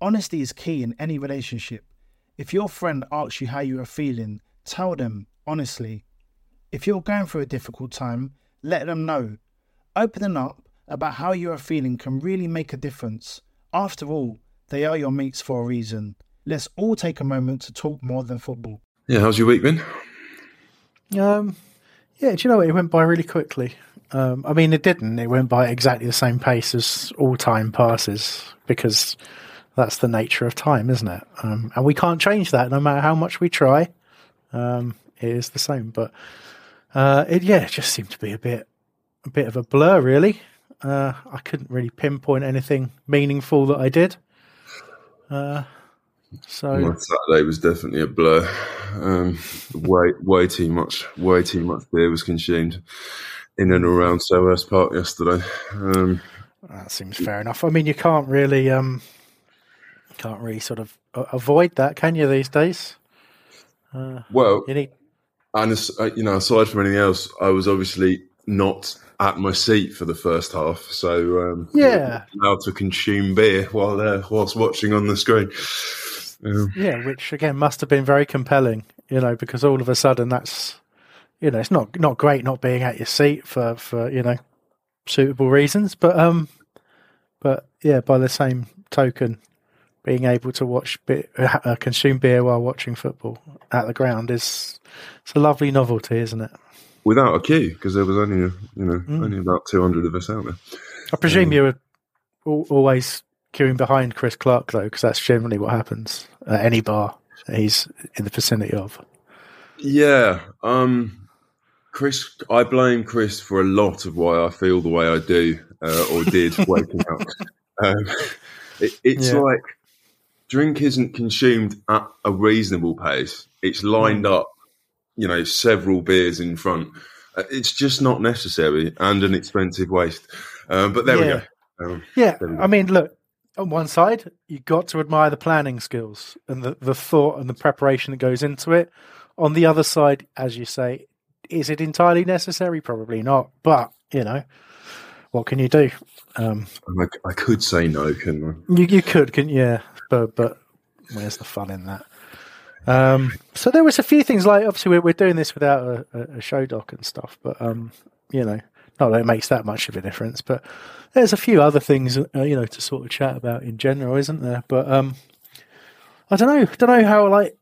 Honesty is key in any relationship. If your friend asks you how you are feeling, tell them honestly. If you're going through a difficult time, let them know. Opening up about how you are feeling can really make a difference. After all, they are your mates for a reason. Let's all take a moment to talk more than football. Yeah, how's your week been? Um, yeah, do you know what? It went by really quickly. Um, I mean, it didn't. It went by exactly the same pace as all time passes because that's the nature of time, isn't it? Um, and we can't change that no matter how much we try. Um, it is the same, but uh, it yeah, it just seemed to be a bit a bit of a blur, really. Uh, I couldn't really pinpoint anything meaningful that I did. Uh, so My Saturday was definitely a blur. Um, way, way too much, way too much beer was consumed in and around Selhurst Park yesterday. Um, that seems fair enough. I mean, you can't really um, can't really sort of avoid that, can you? These days. Uh, well, you need. And uh, you know, aside from anything else, I was obviously not at my seat for the first half, so um, yeah, allowed to consume beer while uh, whilst watching on the screen. Um, yeah, which again must have been very compelling, you know, because all of a sudden that's, you know, it's not not great not being at your seat for for you know suitable reasons, but um, but yeah, by the same token, being able to watch bit, uh, consume beer while watching football at the ground is it's a lovely novelty, isn't it? Without a queue, because there was only you know mm. only about two hundred of us out there. I presume um, you were always queuing behind Chris Clark though, because that's generally what happens at any bar he's in the vicinity of. Yeah, um, Chris. I blame Chris for a lot of why I feel the way I do uh, or did waking up. Um, it, it's yeah. like drink isn't consumed at a reasonable pace. It's lined mm. up, you know, several beers in front. Uh, it's just not necessary and an expensive waste. Um, but there yeah. we go. Um, yeah, we go. I mean, look, on one side, you've got to admire the planning skills and the, the thought and the preparation that goes into it. On the other side, as you say, is it entirely necessary? Probably not. But, you know, what can you do? Um, I, I, could say no, couldn't I? You, you could, couldn't you? Yeah, but, but where's the fun in that? Um, so there was a few things like, obviously, we're, we're doing this without a, a show doc and stuff, but, um, you know, not that it makes that much of a difference, but there's a few other things, uh, you know, to sort of chat about in general, isn't there? But um, I don't know, don't know how like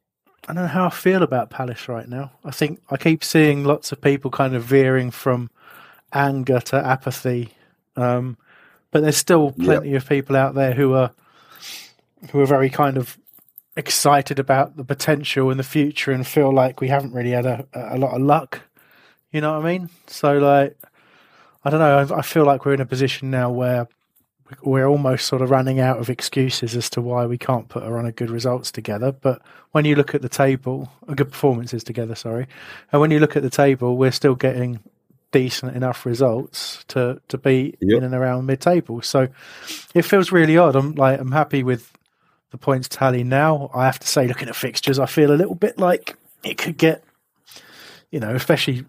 I don't know how I feel about Palace right now. I think I keep seeing lots of people kind of veering from anger to apathy, um, but there's still plenty yep. of people out there who are who are very kind of excited about the potential and the future and feel like we haven't really had a, a lot of luck. You know what I mean? So like I don't know. I, I feel like we're in a position now where we're almost sort of running out of excuses as to why we can't put a run of good results together. But when you look at the table, a good performances together, sorry, and when you look at the table, we're still getting decent enough results to to be yep. in and around mid table. So it feels really odd. I'm like I'm happy with the points tally now. I have to say, looking at fixtures, I feel a little bit like it could get, you know, especially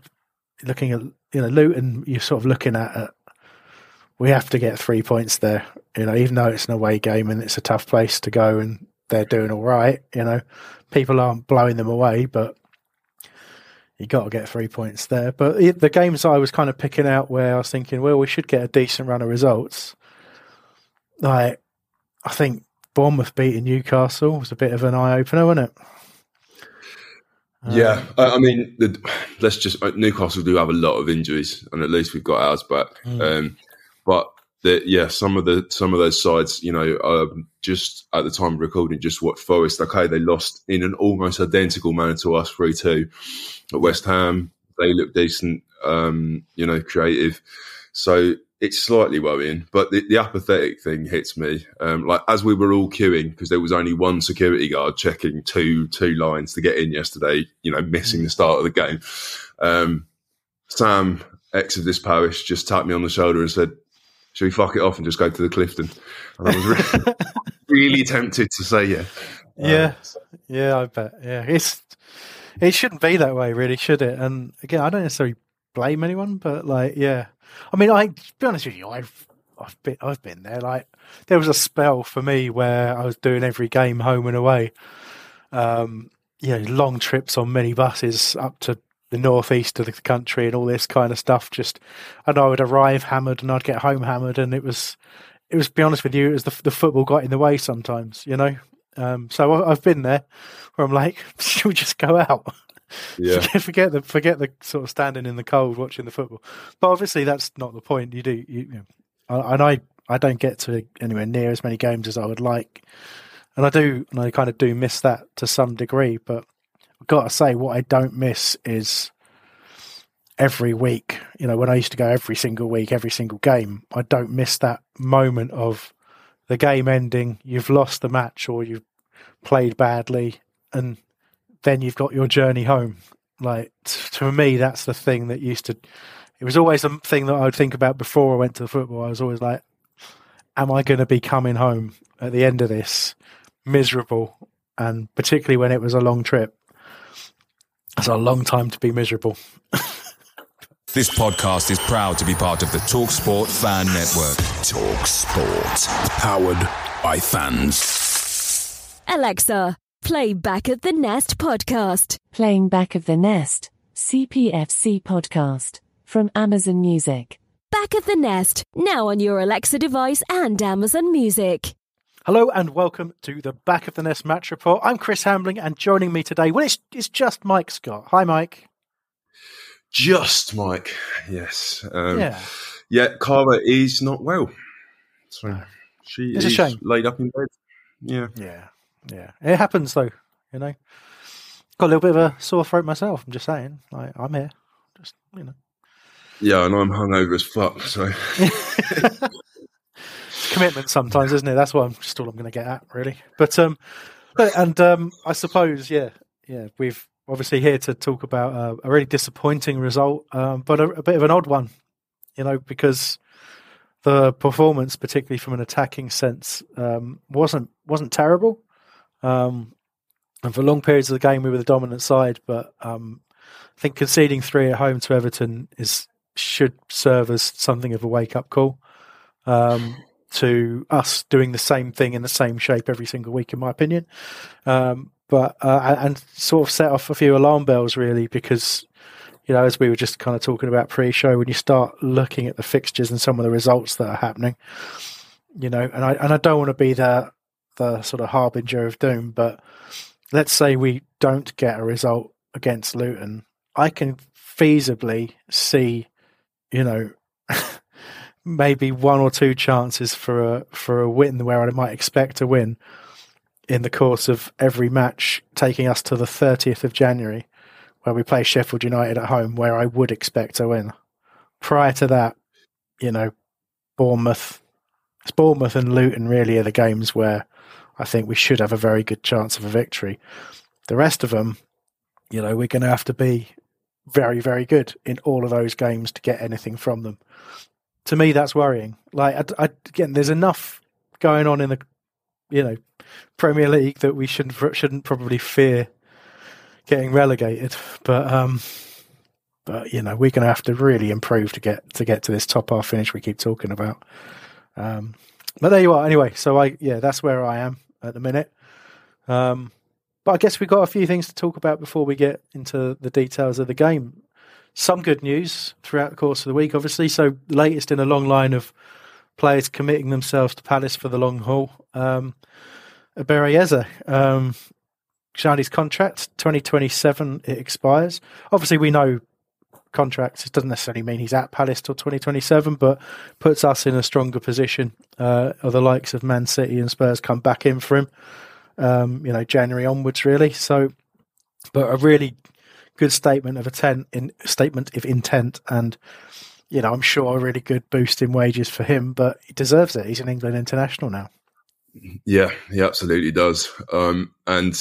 looking at you know Luton, you're sort of looking at it. We have to get three points there, you know, even though it's an away game and it's a tough place to go, and they're doing all right. You know, people aren't blowing them away, but you got to get three points there. But the games I was kind of picking out where I was thinking, well, we should get a decent run of results. Like, I think Bournemouth beating Newcastle was a bit of an eye opener, wasn't it? Yeah, I, I mean, the, let's just uh, Newcastle do have a lot of injuries, and at least we've got ours back. Mm. Um, but the, yeah, some of the some of those sides, you know, um, just at the time of recording, just what Forest. Okay, they lost in an almost identical manner to us, three two at West Ham. They look decent, um, you know, creative. So it's slightly worrying, but the, the apathetic thing hits me. Um, like as we were all queuing because there was only one security guard checking two two lines to get in yesterday. You know, missing the start of the game. Um, Sam, ex of this parish, just tapped me on the shoulder and said, "Should we fuck it off and just go to the Clifton?" And I was really, really tempted to say yeah. Yeah, yeah, I bet. Yeah, it's it shouldn't be that way, really, should it? And again, I don't necessarily blame anyone, but like, yeah, I mean, I to be honest with you, I've I've been I've been there. Like, there was a spell for me where I was doing every game home and away. Um, you know, long trips on many buses up to the northeast of the country and all this kind of stuff. Just, and I would arrive hammered and I'd get home hammered, and it was, it was. To be honest with you, it was the the football got in the way sometimes. You know, um, so I've been there where I'm like, should we just go out? Yeah. forget, forget the forget the sort of standing in the cold watching the football. But obviously, that's not the point. You do, you, you know, and I I don't get to anywhere near as many games as I would like, and I do, and I kind of do miss that to some degree. But I've got to say, what I don't miss is every week. You know, when I used to go every single week, every single game, I don't miss that moment of the game ending. You've lost the match, or you've played badly, and then you've got your journey home. Like to me, that's the thing that used to. It was always a thing that I would think about before I went to the football. I was always like, "Am I going to be coming home at the end of this miserable?" And particularly when it was a long trip, it's a long time to be miserable. This podcast is proud to be part of the TalkSport Fan Network. TalkSport. Powered by fans. Alexa, play Back of the Nest podcast. Playing Back of the Nest, CPFC podcast from Amazon Music. Back of the Nest, now on your Alexa device and Amazon Music. Hello and welcome to the Back of the Nest Match Report. I'm Chris Hambling, and joining me today, well, it's, it's just Mike Scott. Hi, Mike. Just Mike, yes, um, yeah, yeah. Cara is not well, so she It's a is shame. laid up in bed. Yeah, yeah, yeah. It happens though, you know. Got a little bit of a sore throat myself. I'm just saying, like, I'm here. Just you know, yeah, and I'm hungover as fuck. So commitment sometimes, isn't it? That's what I'm just all I'm going to get at, really. But um, but- and um, I suppose, yeah, yeah, we've obviously here to talk about uh, a really disappointing result, um, but a, a bit of an odd one, you know, because the performance, particularly from an attacking sense, um, wasn't wasn't terrible. Um, and for long periods of the game, we were the dominant side. But um, I think conceding three at home to Everton is should serve as something of a wake up call um, to us doing the same thing in the same shape every single week, in my opinion. Um, but uh, and sort of set off a few alarm bells, really, because you know, as we were just kind of talking about pre-show, when you start looking at the fixtures and some of the results that are happening, you know, and I and I don't want to be the the sort of harbinger of doom, but let's say we don't get a result against Luton, I can feasibly see, you know, maybe one or two chances for a for a win where I might expect a win in the course of every match, taking us to the 30th of January, where we play Sheffield United at home, where I would expect a win. Prior to that, you know, Bournemouth, Bournemouth and Luton really are the games where I think we should have a very good chance of a victory. The rest of them, you know, we're going to have to be very, very good in all of those games to get anything from them. To me, that's worrying. Like, I, I, again, there's enough going on in the, you know, Premier League that we shouldn't shouldn't probably fear getting relegated. But um, but you know, we're going to have to really improve to get to get to this top half finish we keep talking about. Um, but there you are. Anyway, so I yeah, that's where I am at the minute. Um, but I guess we've got a few things to talk about before we get into the details of the game. Some good news throughout the course of the week, obviously. So, latest in a long line of players committing themselves to Palace for the long haul. Um, Bereyeza. Um, Xhadi's contract, 2027, it expires. Obviously, we know contracts. It doesn't necessarily mean he's at Palace till 2027, but puts us in a stronger position. Uh, or the likes of Man City and Spurs come back in for him, um, you know, January onwards, really. So, but a really good statement of intent, in, statement of intent, and you know, I'm sure a really good boost in wages for him, but he deserves it. He's an England international now. Yeah, he absolutely does. Um, and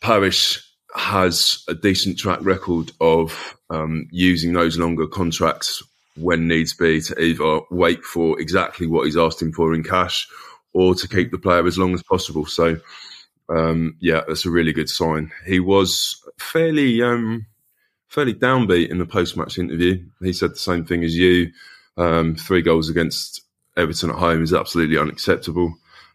Parish has a decent track record of um, using those longer contracts when needs be to either wait for exactly what he's asked him for in cash or to keep the player as long as possible. So, um, yeah, that's a really good sign. He was fairly um, fairly downbeat in the post match interview. He said the same thing as you. Um, three goals against Everton at home is absolutely unacceptable.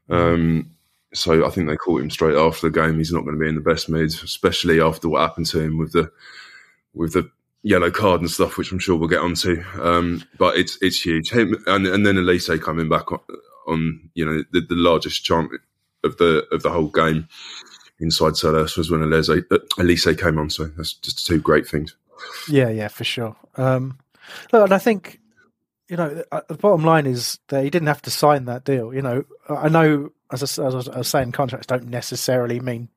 Um, so I think they caught him straight after the game. He's not going to be in the best mood, especially after what happened to him with the with the yellow card and stuff, which I'm sure we'll get onto. Um, but it's it's huge. Him and and then Olise coming back on, on you know the, the, largest chant of the of the whole game inside Selhurst was when Olise, uh, Olise came on. So that's just two great things. Yeah, yeah, for sure. Um, look, and I think you know uh, the bottom line is that he didn't have to sign that deal. You know, I know as I, as I was saying, contracts don't necessarily mean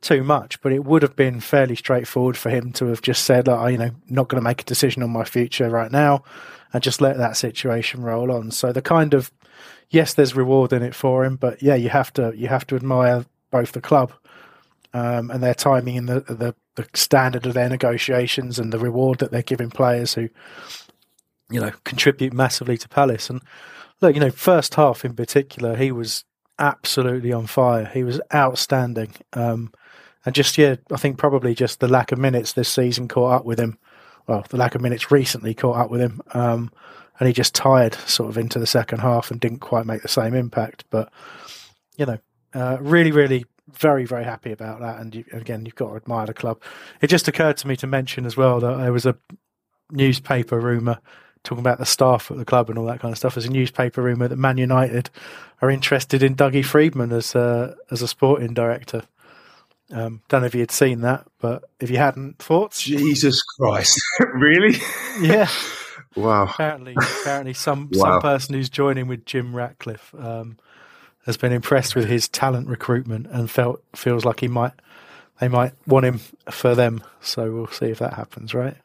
too much, but it would have been fairly straightforward for him to have just said, oh, you know, not going to make a decision on my future right now, and just let that situation roll on. So the kind of yes, there's reward in it for him, but yeah, you have to you have to admire both the club um, and their timing and the, the the standard of their negotiations and the reward that they're giving players who you know contribute massively to Palace. And look, you know, first half in particular, he was absolutely on fire. He was outstanding. Um, and just, yeah, I think probably just the lack of minutes this season caught up with him. Well, the lack of minutes recently caught up with him. Um, and he just tired sort of into the second half and didn't quite make the same impact. But, you know, uh, really, really very, very happy about that. And you, again, you've got to admire the club. It just occurred to me to mention as well that there was a newspaper rumour talking about the staff at the club and all that kind of stuff. There's a newspaper rumour that Man United are interested in Dougie Freedman as a, as a sporting director. Um, don't know if you had seen that, but if you hadn't, thoughts? Jesus Christ, really? Yeah. wow. Apparently, apparently, some wow. some person who's joining with Jim Ratcliffe um, has been impressed with his talent recruitment and felt feels like he might they might want him for them. So we'll see if that happens, right?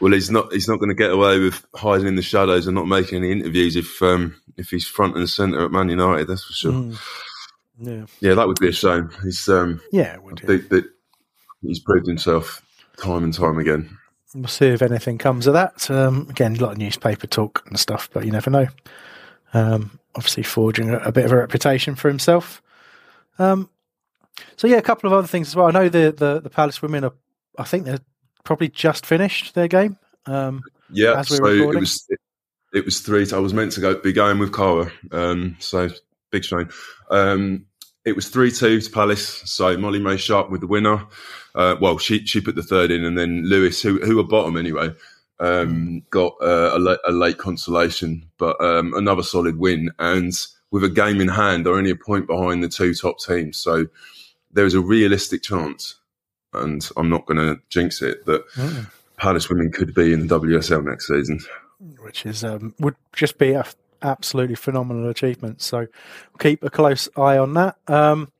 Well, he's not. He's not going to get away with hiding in the shadows and not making any interviews if um, if he's front and centre at Man United. That's for sure. Mm. Yeah, yeah, that would be a shame. He's um, yeah, would, yeah. he's proved himself time and time again. We'll see if anything comes of that. Um, again, a lot of newspaper talk and stuff, but you never know. Um, obviously, forging a, a, bit of a reputation for himself. Um, so yeah, a couple of other things as well. I know the the, the Palace women are. I think they're probably just finished their game. Um, yeah, so recording. it was it, it, was three. I was meant to go be going with Cara, um, so big shame. Um, it was three two to Palace. So Molly-Mae Sharpe with the winner. Uh, well, she she put the third in, and then Lewes, who who were bottom anyway, um, got uh, a, late, a, late consolation, but um, another solid win. And with a game in hand, they're only a point behind the two top teams. So there is a realistic chance and I'm not going to jinx it that mm. Palace women could be in the WSL next season, which is um, would just be a absolutely phenomenal achievement. So keep a close eye on that. Um,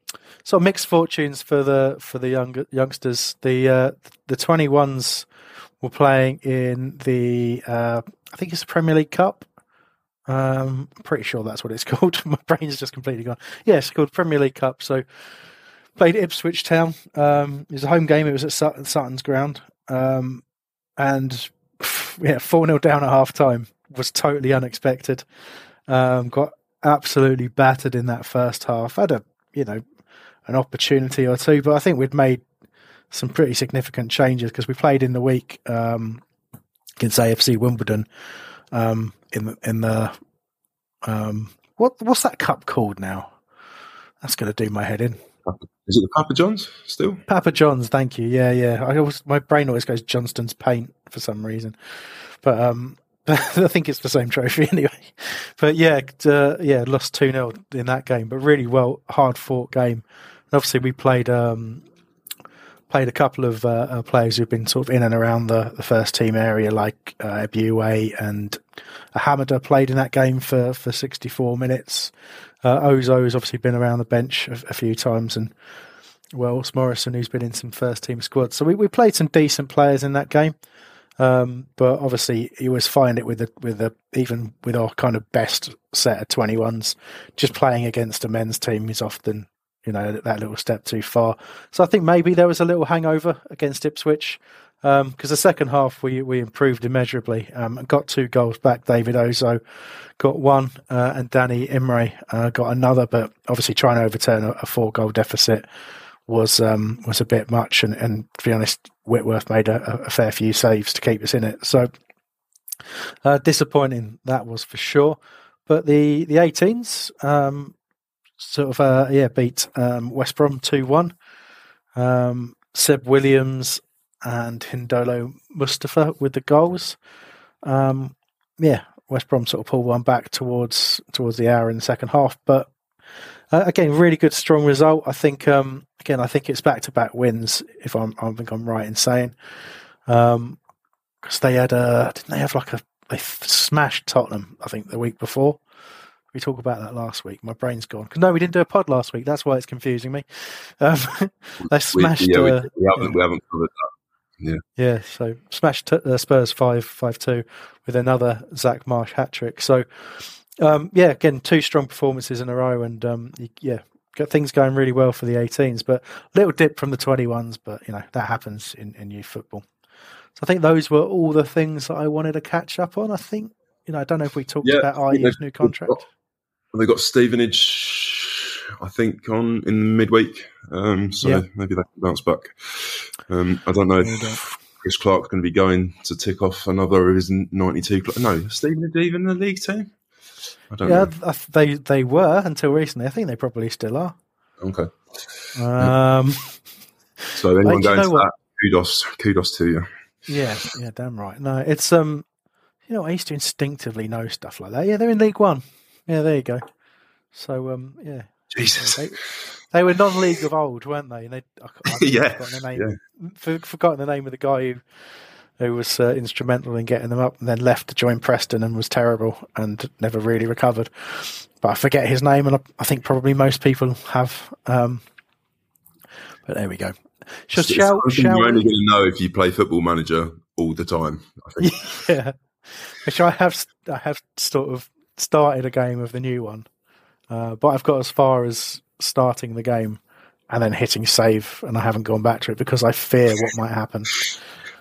so mixed fortunes for the for the young youngsters. The uh, the twenty ones were playing in the uh, I think it's the Premier League Cup. Um, I'm pretty sure that's what it's called. My brain's just completely gone. Yeah, it's called Premier League Cup. So played Ipswich Town. Um, it was a home game. It was at Sutton's ground, um, and yeah, four 0 down at half time was totally unexpected. Um, got absolutely battered in that first half. Had a you know an opportunity or two, but I think we'd made some pretty significant changes because we played in the week um, against AFC Wimbledon um, in the in the um, what what's that cup called now? That's going to do my head in. Is it the Papa John's still? Papa John's, thank you. Yeah, yeah. I always my brain always goes Johnstone's paint for some reason, but um, I think it's the same trophy anyway. But yeah, uh, yeah, lost 2 0 in that game, but really well, hard fought game. And obviously, we played um, played a couple of uh, uh, players who've been sort of in and around the, the first team area, like uh, Eboué and Hamada played in that game for, for 64 minutes. Uh, Ozoh has obviously been around the bench a, a few times, and Wells Morrison, who's been in some first team squads. So we, we played some decent players in that game. Um, but obviously, you always find it with the with the even with our kind of best set of twenty ones, just playing against a men's team is often you know that little step too far. So I think maybe there was a little hangover against Ipswich because um, the second half we we improved immeasurably. Um, got two goals back. David Ozoh got one, uh, and Danny Imray uh, got another. But obviously, trying to overturn a, a four goal deficit was um, was a bit much. And, and to be honest, Whitworth made a, a, fair few saves to keep us in it. So uh, disappointing that was for sure. But the the 18s um, sort of uh, yeah beat um, West Brom two one. Um, Seb Williams and Hindolo Mustapha with the goals. Um, yeah, West Brom sort of pulled one back towards towards the hour in the second half, but uh, again, really good, strong result. I think. Um, again, I think it's back to back wins. If I'm, I think I'm right in saying, because um, they had a, didn't they have like a they smashed Tottenham? I think the week before. We talked about that last week. My brain's gone. No, we didn't do a pod last week. That's why it's confusing me. Um, they smashed. We, yeah, uh, we, we, haven't, we haven't covered that. Yeah, yeah. So smashed t- uh, Spurs five five two with another Zach Marsh hat trick. So um, yeah, again, two strong performances in a row, and um, yeah, got things going really well for the 18s. But a little dip from the 21s, but you know that happens in, in youth football. So I think those were all the things that I wanted to catch up on. I think you know I don't know if we talked yeah, about Ayew's new contract. Got, they got Stevenage, I think, on in midweek, um, so yeah. maybe they can bounce back. Um, I don't know if Chris Clark's going to be going to tick off another of his 92. No, Stevenage even in the league team. I don't yeah, know. they they were until recently. I think they probably still are. Okay. Um, so anyone going to that, kudos, kudos to you. Yeah, yeah, damn right. No, it's um, you know, I used to instinctively know stuff like that. Yeah, they're in League One. Yeah, there you go. So um, yeah, Jesus, they, were non-league of old, weren't they? And they, I, I yeah, forgotten the name, yeah. For, forgotten the name of the guy who who was uh, instrumental in getting them up and then left to join Preston and was terrible and never really recovered. But I forget his name, and I, I think probably most people have. Um, but there we go. Shall, shall, shall you're only going to know if you play Football Manager all the time. I think. Yeah, which I have. I have sort of started a game of the new one, uh, but I've got as far as starting the game and then hitting save, and I haven't gone back to it because I fear what might happen.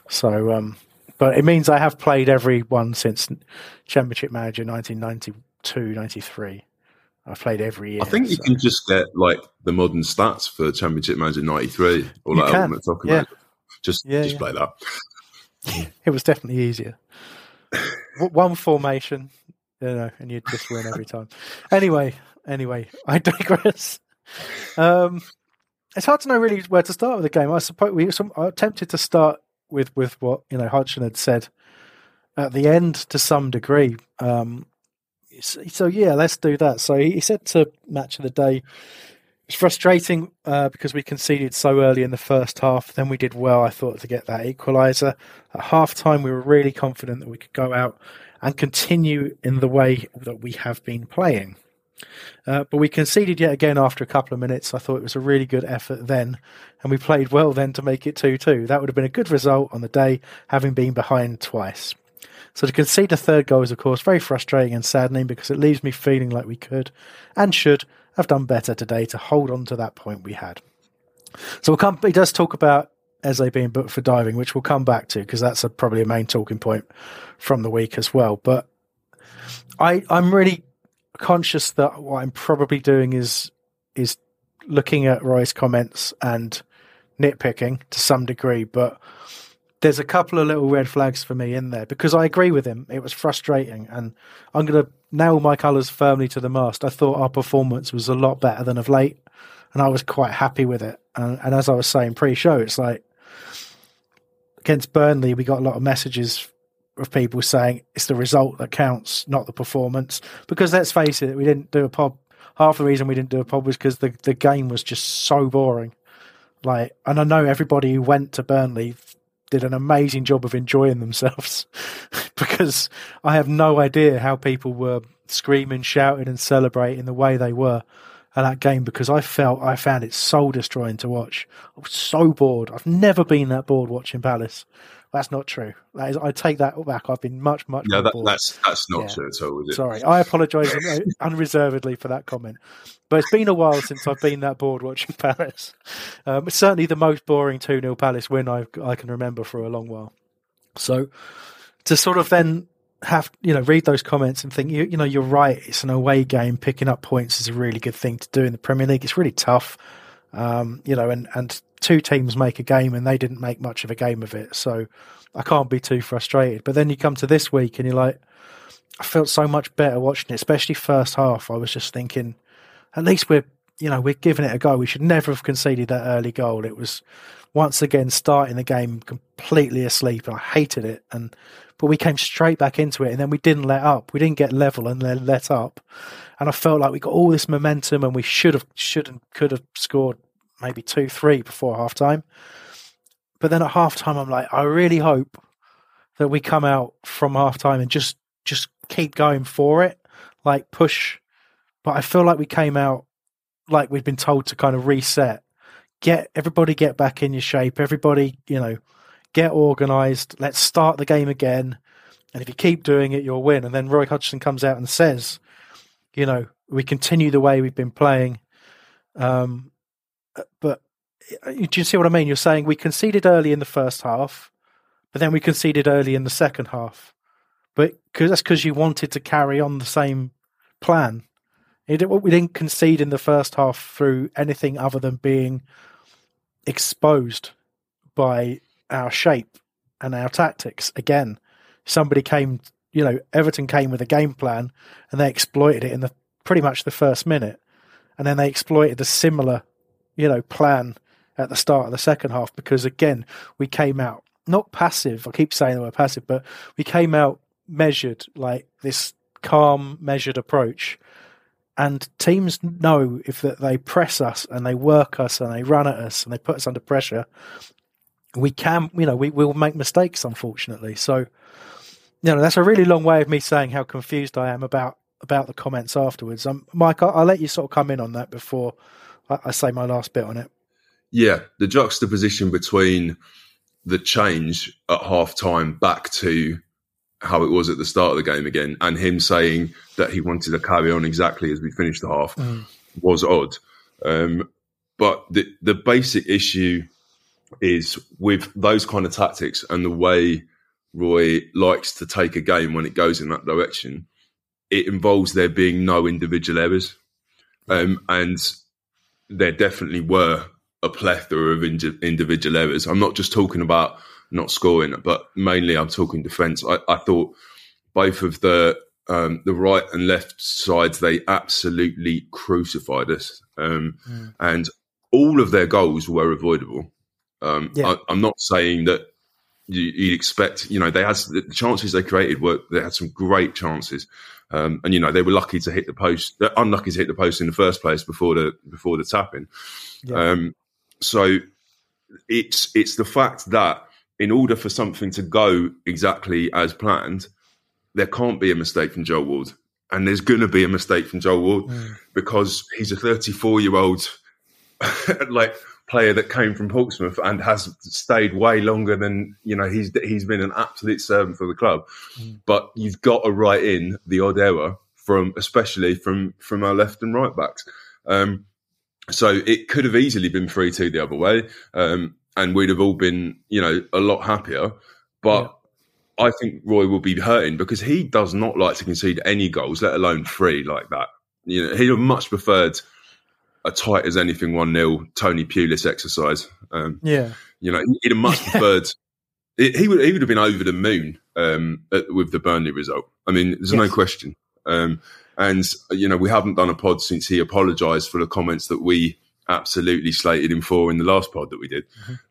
So, um, but it means I have played every one since Championship Manager 1992, 93. I've played every year. I think you so. can just get like the modern stats for Championship Manager 93 or like Ultimate Soccer yeah. Just, yeah, just yeah. play that. it was definitely easier. one formation, you know, and you'd just win every time. Anyway, anyway, I digress. Um, it's hard to know really where to start with the game. I suppose we some, I attempted to start with with what you know Hodgson had said at the end to some degree. Um, so yeah, let's do that. So he said to match of the day. It's frustrating uh, because we conceded so early in the first half. Then we did well, I thought, to get that equaliser. At half time, we were really confident that we could go out and continue in the way that we have been playing. Uh, but we conceded yet again after a couple of minutes. I thought it was a really good effort then, and we played well then to make it 2 2. That would have been a good result on the day, having been behind twice. So to concede a third goal is, of course, very frustrating and saddening because it leaves me feeling like we could and should have done better today to hold on to that point we had. So we'll come, he does talk about Eze being booked for diving, which we'll come back to because that's a, probably a main talking point from the week as well. But I, I'm really conscious that what I'm probably doing is is looking at Roy's comments and nitpicking to some degree, but there's a couple of little red flags for me in there because I agree with him. It was frustrating, and I'm going to nail my colours firmly to the mast. I thought our performance was a lot better than of late, and I was quite happy with it. And, and as I was saying pre-show, it's like against Burnley, we got a lot of messages of people saying it's the result that counts, not the performance. Because let's face it, we didn't do a pod. Half the reason we didn't do a pod was because the, the game was just so boring. Like, and I know everybody who went to Burnley did an amazing job of enjoying themselves because I have no idea how people were screaming, shouting, and celebrating the way they were at that game because I felt I found it soul destroying to watch. I was so bored. I've never been that bored watching Palace. That's not true. That is, I take that back. I've been much, much. No, that, that's that's not Yeah. true at all, is it? Sorry, I apologise unreservedly for that comment. But it's been a while since I've been that bored watching Palace. Um, it's certainly the most boring 2 0 Palace win I, I can remember for a long while. So to sort of then have, you know, read those comments and think, you, you know, you're right, it's an away game. Picking up points is a really good thing to do in the Premier League. It's really tough, um, you know, and, and two teams make a game and they didn't make much of a game of it. So I can't be too frustrated. But then you come to this week and you're like, I felt so much better watching it, especially first half. I was just thinking, at least we're, you know, we're giving it a go. We should never have conceded that early goal. It was once again starting the game completely asleep, and I hated it. And but we came straight back into it, and then we didn't let up. We didn't get level and then let up. And I felt like we got all this momentum, and we should have, should and could have scored maybe two, three before half time. But then at half time, I'm like, I really hope that we come out from half time and just just keep going for it, like push. But I feel like we came out like we've been told to kind of reset, get everybody get back in your shape, everybody, you know, get organised. Let's start the game again, and if you keep doing it, you'll win. And then Roy Hodgson comes out and says, you know, we continue the way we've been playing. Um, but uh, do you see what I mean? You're saying we conceded early in the first half, but then we conceded early in the second half. But cause that's because you wanted to carry on the same plan. We didn't concede in the first half through anything other than being exposed by our shape and our tactics. Again, somebody came, you know, Everton came with a game plan and they exploited it in the pretty much the first minute, and then they exploited a similar, you know, plan at the start of the second half because again we came out not passive. I keep saying word passive, but we came out measured, like this calm, measured approach. And teams know if they press us and they work us and they run at us and they put us under pressure, we can, you know, we will make mistakes, unfortunately. So, you know, that's a really long way of me saying how confused I am about about the comments afterwards. Um, Mike, I'll, I'll let you sort of come in on that before I, I say my last bit on it. Yeah, the juxtaposition between the change at half time back to how it was at the start of the game again, and him saying that he wanted to carry on exactly as we finished the half was odd. Um, but the the basic issue is with those kind of tactics and the way Roy likes to take a game when it goes in that direction, it involves there being no individual errors. Um, and there definitely were a plethora of indi- individual errors. I'm not just talking about not scoring, but mainly I'm talking defence. I, I thought both of the um, the right and left sides they absolutely crucified us, um, and all of their goals were avoidable. Um, Yeah. I, I'm not saying that you, you'd expect. You know, they had the chances they created were they had some great chances, um, and you know they were lucky to hit the post, uh, unlucky to hit the post in the first place before the before the tapping. Yeah. Um, so it's it's the fact that in order for something to go exactly as planned, there can't be a mistake from Joel Ward, and there's going to be a mistake from Joel Ward because he's a 34 year old like player that came from Portsmouth and has stayed way longer than you know he's he's been an absolute servant for the club. But you've got to write in the odd error from especially from from our left and right backs. Um, so it could have easily been three two the other way, um, and we'd have all been you know a lot happier. But I think Roy will be hurting because he does not like to concede any goals, let alone three like that. You know, he'd have much preferred a tight as anything one 0 Tony Pulis exercise. Um, Yeah. you know, he'd have much preferred. He he would he would have been over the moon um, at, with the Burnley result. I mean, there's no question. Um, and you know, we haven't done a pod since he apologised for the comments that we absolutely slated him for in the last pod that we did.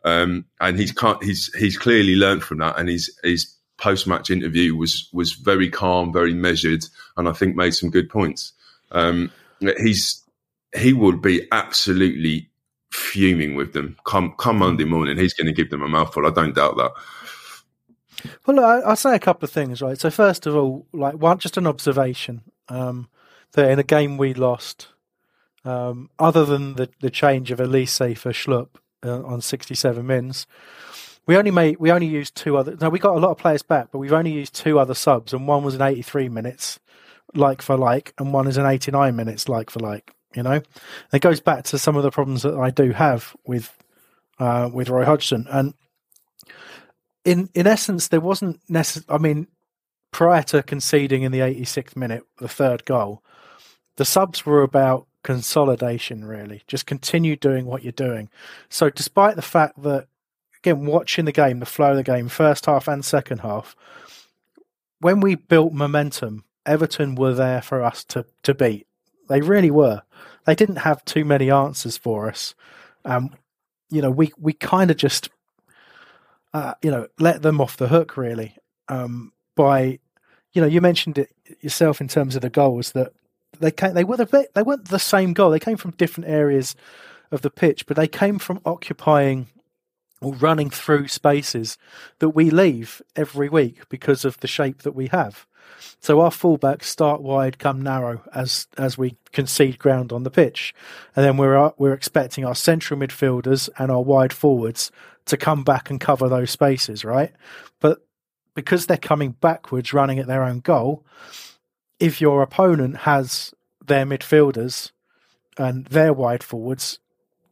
Um, and he's he's he's clearly learned from that, and his he's post match interview was was very calm, very measured, and I think made some good points. Um, he's he would be absolutely fuming with them come come Monday morning. He's going to give them a mouthful. I don't doubt that. Well, I, I'll say a couple of things, right? So first of all, like one, just an observation um, that in a game we lost, um, other than the, the change of Olise for Schlupp uh, on 67 mins, we only made we only used two other. Now we got a lot of players back, but we've only used two other subs, and one was in 83 minutes, like for like, and one is in 89 minutes, like for like. You know, it goes back to some of the problems that I do have with uh, with Roy Hodgson, and in in essence, there wasn't necessarily. I mean, prior to conceding in the 86th minute, the third goal, the subs were about consolidation. Really, just continue doing what you're doing. So, despite the fact that again, watching the game, the flow of the game, first half and second half, when we built momentum, Everton were there for us to to beat. They really were. They didn't have too many answers for us. Um, you know, we we kind of just uh, you know, let them off the hook really um, by, you know, you mentioned it yourself in terms of the goals that they came, they were the, they weren't the same goal. They came from different areas of the pitch, but they came from occupying or running through spaces that we leave every week because of the shape that we have. So our fullbacks start wide, come narrow as as we concede ground on the pitch, and then we're uh, we're expecting our central midfielders and our wide forwards to come back and cover those spaces, right? But because they're coming backwards, running at their own goal, if your opponent has their midfielders and their wide forwards,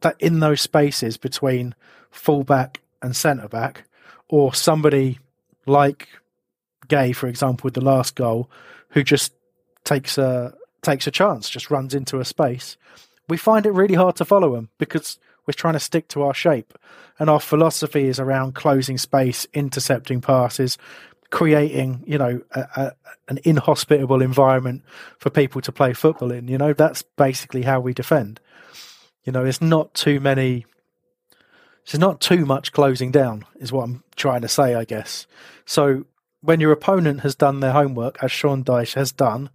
that in those spaces between fullback and centre back, or somebody like Gueye, for example, with the last goal, who just takes a takes a chance, just runs into a space, we find it really hard to follow him because we're trying to stick to our shape. And our philosophy is around closing space, intercepting passes, creating, you know, a, a, an inhospitable environment for people to play football in. You know, that's basically how we defend. You know, there's not too many. There's not too much closing down, is what I'm trying to say, I guess. So when your opponent has done their homework, as Sean Dyche has done,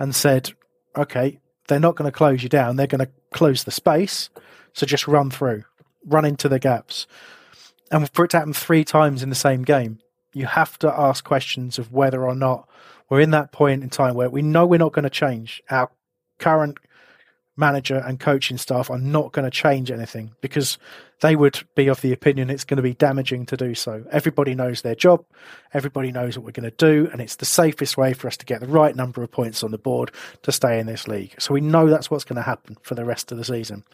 and said, okay, they're not going to close you down, they're going to close the space. So just run through, run into the gaps. And for it to happen three times in the same game, you have to ask questions of whether or not we're in that point in time where we know we're not going to change. Our current manager and coaching staff are not going to change anything because they would be of the opinion it's going to be damaging to do so. Everybody knows their job, everybody knows what we're going to do, and it's the safest way for us to get the right number of points on the board to stay in this league. So we know that's what's going to happen for the rest of the season.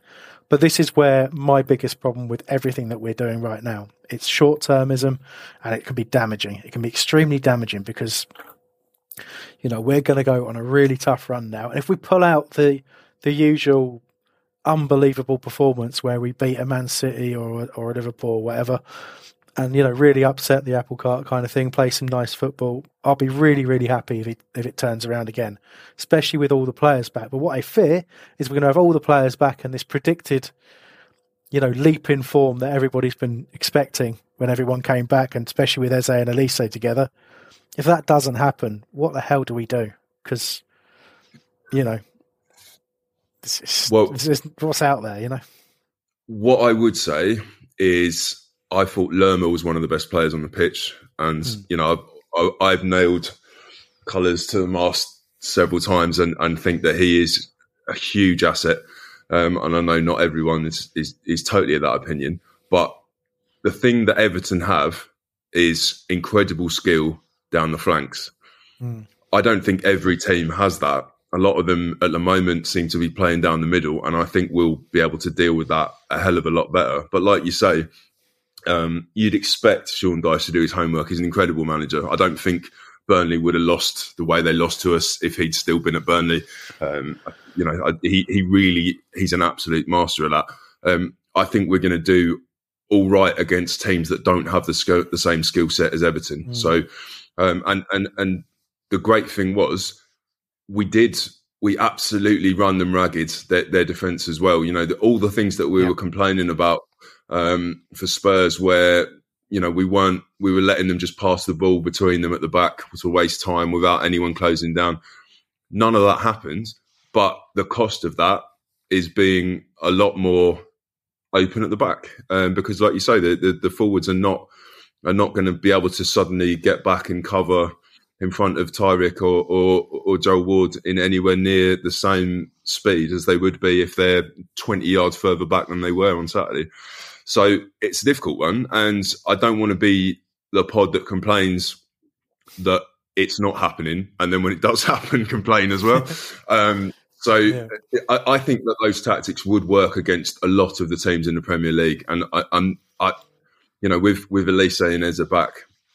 But this is where my biggest problem with everything that we're doing right now. It's short termism and it can be damaging. It can be extremely damaging because you know, we're going to go on a really tough run now. And if we pull out the the usual unbelievable performance where we beat a Man City or or a Liverpool or whatever, and you know really upset the apple cart kind of thing, play some nice football. I'll be really really happy if it if it turns around again, especially with all the players back. But what I fear is we're going to have all the players back and this predicted, you know, leap in form that everybody's been expecting when everyone came back, and especially with Eze and Olise together. If that doesn't happen, what the hell do we do? Because you know it's, well, it's what's out there, you know. What I would say is, I thought Lerma was one of the best players on the pitch, and mm. you know, I've, I've nailed colours to the mast several times, and, and think that he is a huge asset. Um, and I know not everyone is, is is totally of that opinion, but the thing that Everton have is incredible skill down the flanks. Mm. I don't think every team has that a lot of them at the moment seem to be playing down the middle, and I think we'll be able to deal with that a hell of a lot better. But like you say, um, you'd expect Sean Dyche to do his homework. He's an incredible manager. I don't think Burnley would have lost the way they lost to us if he'd still been at Burnley. Um, you know, I, he he really he's an absolute master of that. Um, I think we're going to do all right against teams that don't have the the same skill set as Everton. Mm. So, um, and and and the great thing was we did we absolutely run them ragged their, their defense as well. You know, the, all the things that we were complaining about um, for Spurs, where you know, we weren't we were letting them just pass the ball between them at the back to waste time without anyone closing down. None of that happens, but the cost of that is being a lot more open at the back um, because, like you say, the, the, the forwards are not are not going to be able to suddenly get back and cover in front of Tyrick or, or, or Joel Ward in anywhere near the same speed as they would be if they're 20 yards further back than they were on Saturday. So it's a difficult one. And I don't want to be the pod that complains that it's not happening. And then when it does happen, complain as well. um, so yeah. I, I, think that those tactics would work against a lot of the teams in the Premier League. And I, am I, you know, with, with Olise and Eze back.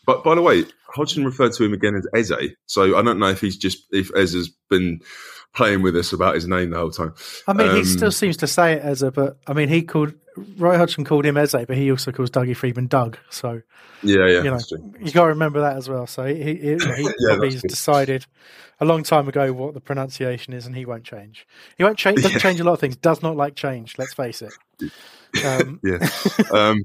But by the way, Hodgson referred to him again as Eze. So I don't know if he's just, if Eze's been playing with us about his name the whole time. I mean, um, he still seems to say it Eze, but I mean, he called Roy Hodgson called him Eze, but he also calls Dougie Freedman Doug. So yeah, yeah, you know, you got to remember that as well. So he he, he yeah, probably decided a long time ago what the pronunciation is, and he won't change. He won't change. Doesn't yeah. change a lot of things. Does not like change. Let's face it. Um, yeah. Um,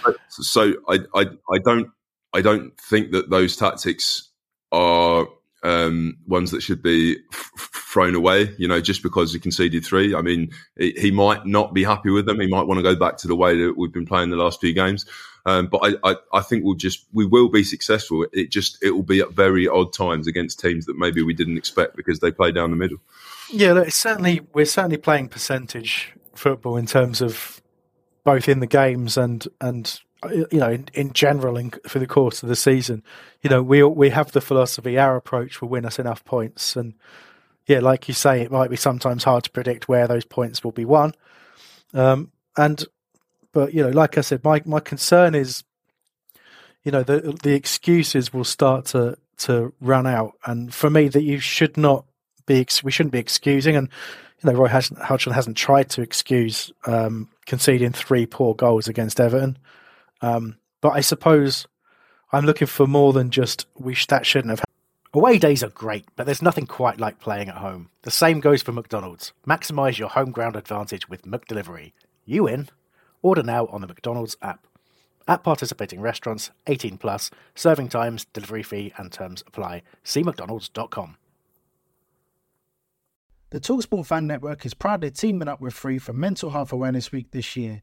so, so I, I I don't I don't think that those tactics are um, ones that should be f- thrown away. You know, just because he conceded three. I mean, he, he, might not be happy with them. He might want to go back to the way that we've been playing the last few games. Um, but I, I, I, think we'll just we will be successful. It just it will be at very odd times against teams that maybe we didn't expect because they play down the middle. Yeah, look, it's certainly we're certainly playing percentage football in terms of both in the games and and you know, in, in general, in, for the course of the season, you know, we we have the philosophy our approach will win us enough points, and yeah, like you say, it might be sometimes hard to predict where those points will be won. Um, and but you know, like I said, my my concern is, you know, the the excuses will start to to run out, and for me, that you should not be we shouldn't be excusing, and you know, Roy Hodgson hasn't tried to excuse um, conceding three poor goals against Everton. Um, but I suppose I'm looking for more than just we sh- that shouldn't have. Away days are great, but there's nothing quite like playing at home. The same goes for McDonald's. Maximize your home ground advantage with McDelivery. You in? Order now on the McDonald's app. At participating restaurants, 18 plus, serving times, delivery fee, and terms apply. See McDonald's.com. The Talksport Fan Network is proudly teaming up with Free for Mental Health Awareness Week this year.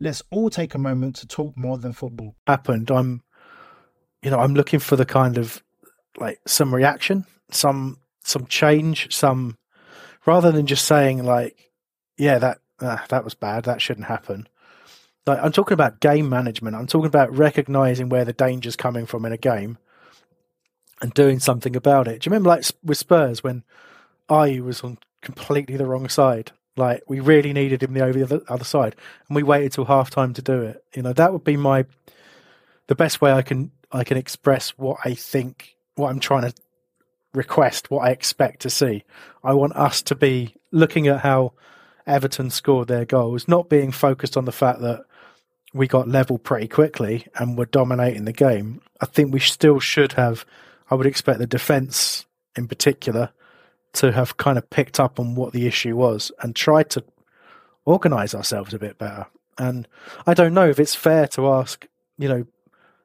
let's all take a moment to talk more than football. Happened. I'm, you know, I'm looking for the kind of like some reaction, some some change, some rather than just saying like, yeah, that uh, that was bad, that shouldn't happen. Like I'm talking about game management. I'm talking about recognizing where the danger's coming from in a game and doing something about it. Do you remember like with Spurs when I was on completely the wrong side like we really needed him the over the other side, and we waited till half time to do it. You know that would be my the best way I can I can express what I think, what I'm trying to request, what I expect to see. I want us to be looking at how Everton scored their goals, not being focused on the fact that we got level pretty quickly and were dominating the game. I think we still should have. I would expect the defence in particular to have kind of picked up on what the issue was and tried to organize ourselves a bit better. And I don't know if it's fair to ask, you know,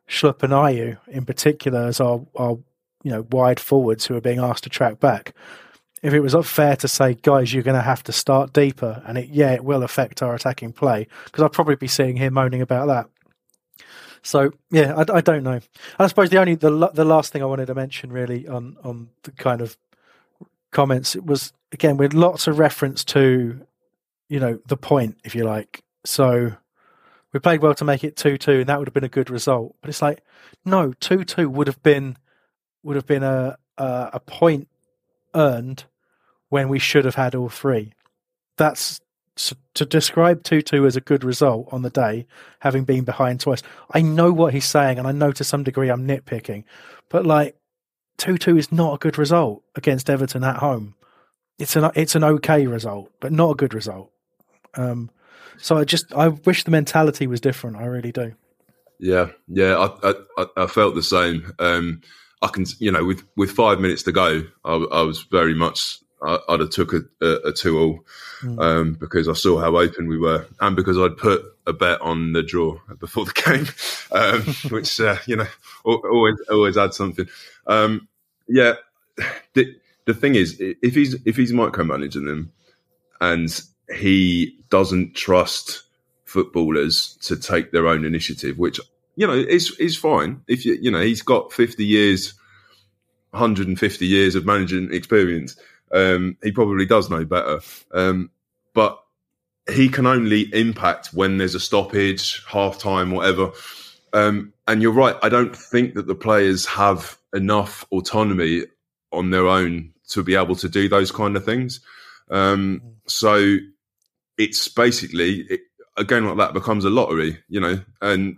Schlupp and Ayew in particular as our, our you know wide forwards who are being asked to track back. If it was fair to say, guys, you're going to have to start deeper, and it yeah, it will affect our attacking play because I'd probably be seeing him moaning about that. So yeah, I, I don't know. I suppose the only the the last thing I wanted to mention really on on the kind of comments, it was again with lots of reference to, you know, the point, if you like. So we played well to make it two two, and that would have been a good result. But it's like, no, two two would have been would have been a, a a point earned when we should have had all three. That's to, to describe 2 2 as a good result on the day, having been behind twice, I know what he's saying, and I know to some degree I'm nitpicking, but like 2 2 is not a good result against Everton at home. It's an it's an okay result, but not a good result. Um, so I just I wish the mentality was different. I really do. Yeah, yeah, I I, I felt the same. Um, I can, you know, with with five minutes to go, I, I was very much. I, would have took a, a, a two all mm. um, because I saw how open we were, and because I'd put a bet on the draw before the game, um, which uh, you know always always adds something. Um, yeah, the, the thing is, if he's if he's micromanaging them, and he doesn't trust footballers to take their own initiative, which you know is is fine. If you you know he's got fifty years, hundred and fifty years of managing experience, um, he probably does know better. Um, but he can only impact when there's a stoppage, half time, whatever. Um, and you're right. I don't think that the players have enough autonomy on their own to be able to do those kind of things. Um, so it's basically it, a game like that becomes a lottery, you know, and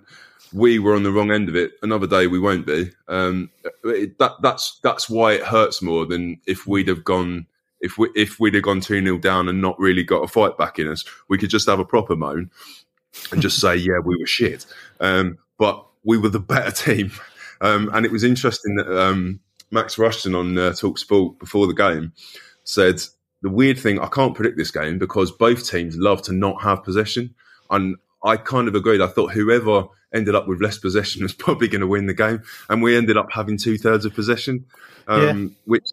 we were on the wrong end of it. Another day we won't be. Um, it, that that's that's why it hurts more than if we'd have gone if we if we'd have gone two 0 down and not really got a fight back in us. We could just have a proper moan and just say, yeah, we were shit. Um, but we were the better team. Um, and it was interesting that um, Max Rushden on uh, Talk Sport before the game said the weird thing, I can't predict this game because both teams love to not have possession. And I kind of agreed. I thought whoever ended up with less possession was probably going to win the game. And we ended up having two thirds of possession, um, yeah. which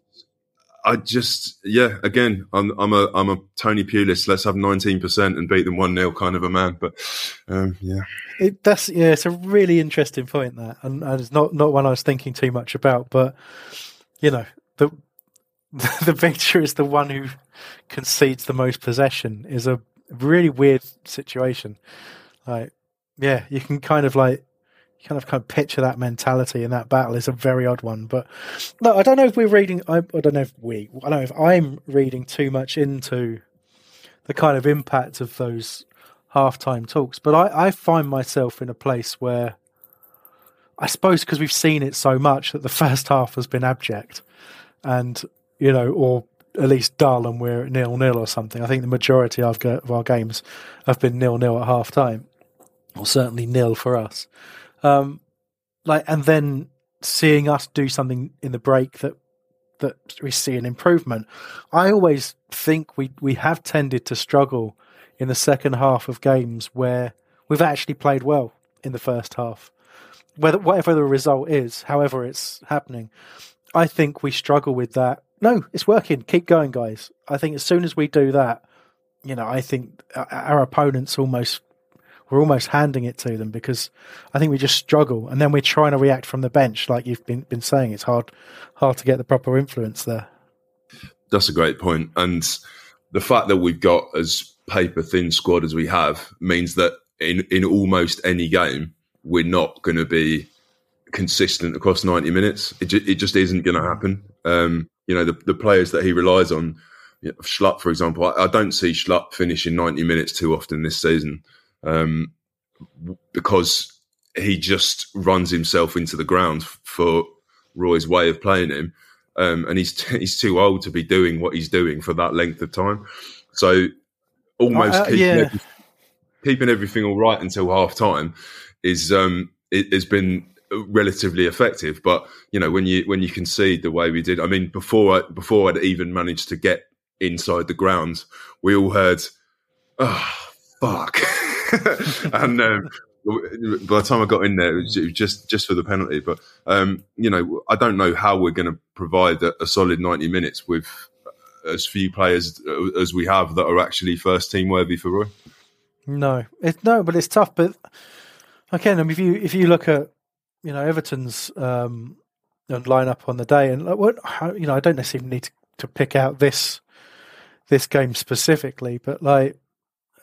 I just, yeah, again, I'm, I'm a, I'm a Tony Pulis. Let's have 19% and beat them 1 0 kind of a man. But, um, yeah. It, yeah, it's a really interesting point that. And, and it's not, not one I was thinking too much about, but, you know, the, the victor is the one who concedes the most possession is a really weird situation. Like, yeah, you can kind of like kind of kind of picture that mentality in that battle is a very odd one. But no, I don't know if we're reading. I, I don't know if we. I don't know if I'm reading too much into the kind of impact of those halftime talks. But I, I find myself in a place where I suppose because we've seen it so much that the first half has been abject, and you know, or at least dull and we're nil nil or something. I think the majority of our games have been nil nil at half time, or certainly nil for us. Um, like, and then seeing us do something in the break that that we see an improvement. I always think we we have tended to struggle in the second half of games where we've actually played well in the first half. Whether whatever the result is, however it's happening, I think we struggle with that no, it's working. Keep going, guys. I think as soon as we do that, you know, I think our opponents almost we're almost handing it to them because I think we just struggle, and then we're trying to react from the bench, like you've been been saying. It's hard hard to get the proper influence there. That's a great point, and the fact that we've got as paper thin squad as we have means that in in almost any game we're not going to be consistent across 90 minutes. It, ju- it just isn't going to happen. Um, you know, the, the players that he relies on, Schlupp, for example, I, I, don't see Schlupp finishing 90 minutes too often this season um, because he just runs himself into the ground for Roy's way of playing him. Um, and he's t- he's too old to be doing what he's doing for that length of time. So almost uh, keeping, yeah. every, keeping everything all right until half time is um, it, has been relatively effective. But you know, when you when you concede the way we did, I mean, before I, before I'd even managed to get inside the grounds, we all heard, "Oh fuck," and um, by the time I got in there, it was, just just for the penalty. But um, you know, I don't know how we're going to provide a, a solid ninety minutes with as few players as we have that are actually first team worthy for Roy. No, it, no, but it's tough. But again, I mean, if you if you look at you know Everton's um, lineup on the day, and like, what you know, I don't necessarily need to, to pick out this this game specifically, but like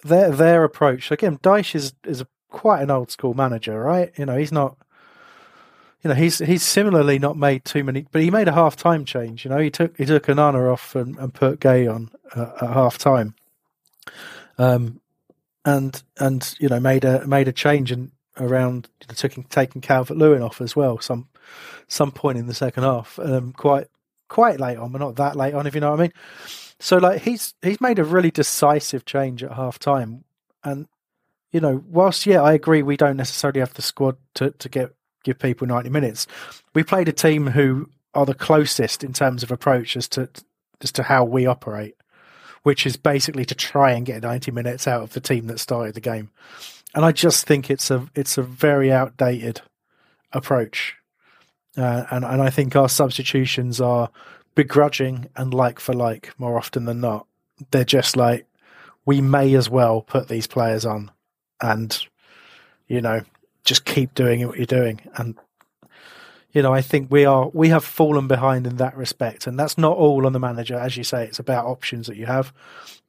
their their approach again. Dyche is is quite an old school manager, right? You know, he's not. You know, he's he's similarly not made too many, but he made a half time change. You know, he took he took Onana off and, and put Gueye on uh, at half time. um, and and you know made a made a change and around taking taking Calvert Lewin off as well. Some some point in the second half, um, quite quite late on, but not that late on, if you know what I mean. So like he's he's made a really decisive change at half time, and you know, whilst yeah, I agree we don't necessarily have the squad to to get give people ninety minutes. We played a team who are the closest in terms of approach as to as to how we operate, which is basically to try and get ninety minutes out of the team that started the game. And I just think it's a it's a very outdated approach, uh, and and I think our substitutions are begrudging and like for like more often than not. They're just like we may as well put these players on and you know just keep doing what you're doing. And you know i think we are we have fallen behind in that respect. And that's not all on the manager. As you say it's about options that you have.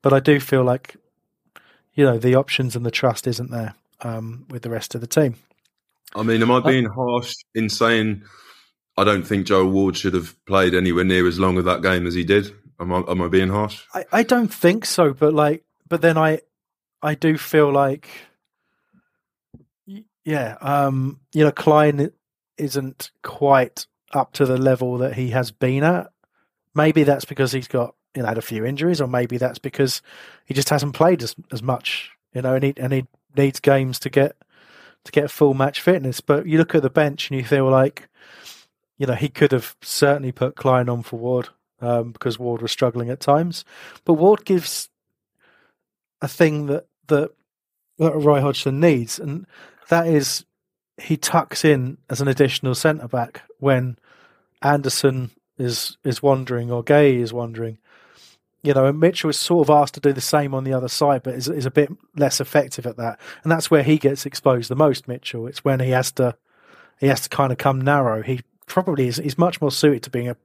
But i do feel like you know the options and the trust isn't there um, with the rest of the team. I mean am i being uh, harsh in saying i don't think Joel Ward should have played anywhere near as long of that game as he did am i, am I being harsh I, I don't think so but like but then i i do feel like yeah, um, you know, Klein isn't quite up to the level that he has been at. Maybe that's because he's got you know had a few injuries, or maybe that's because he just hasn't played as as much. You know, and he and he needs games to get to get full match fitness. But you look at the bench and you feel like, you know, he could have certainly put Klein on for Ward um, because Ward was struggling at times. But Ward gives a thing that that, that Roy Hodgson needs, and that is he tucks in as an additional centre back when Andersen is is wandering or Guéhi is wandering. You know, and Mitchell is sort of asked to do the same on the other side, but is is a bit less effective at that. And that's where he gets exposed the most, Mitchell. It's when he has to he has to kind of come narrow. He probably is he's much more suited to being a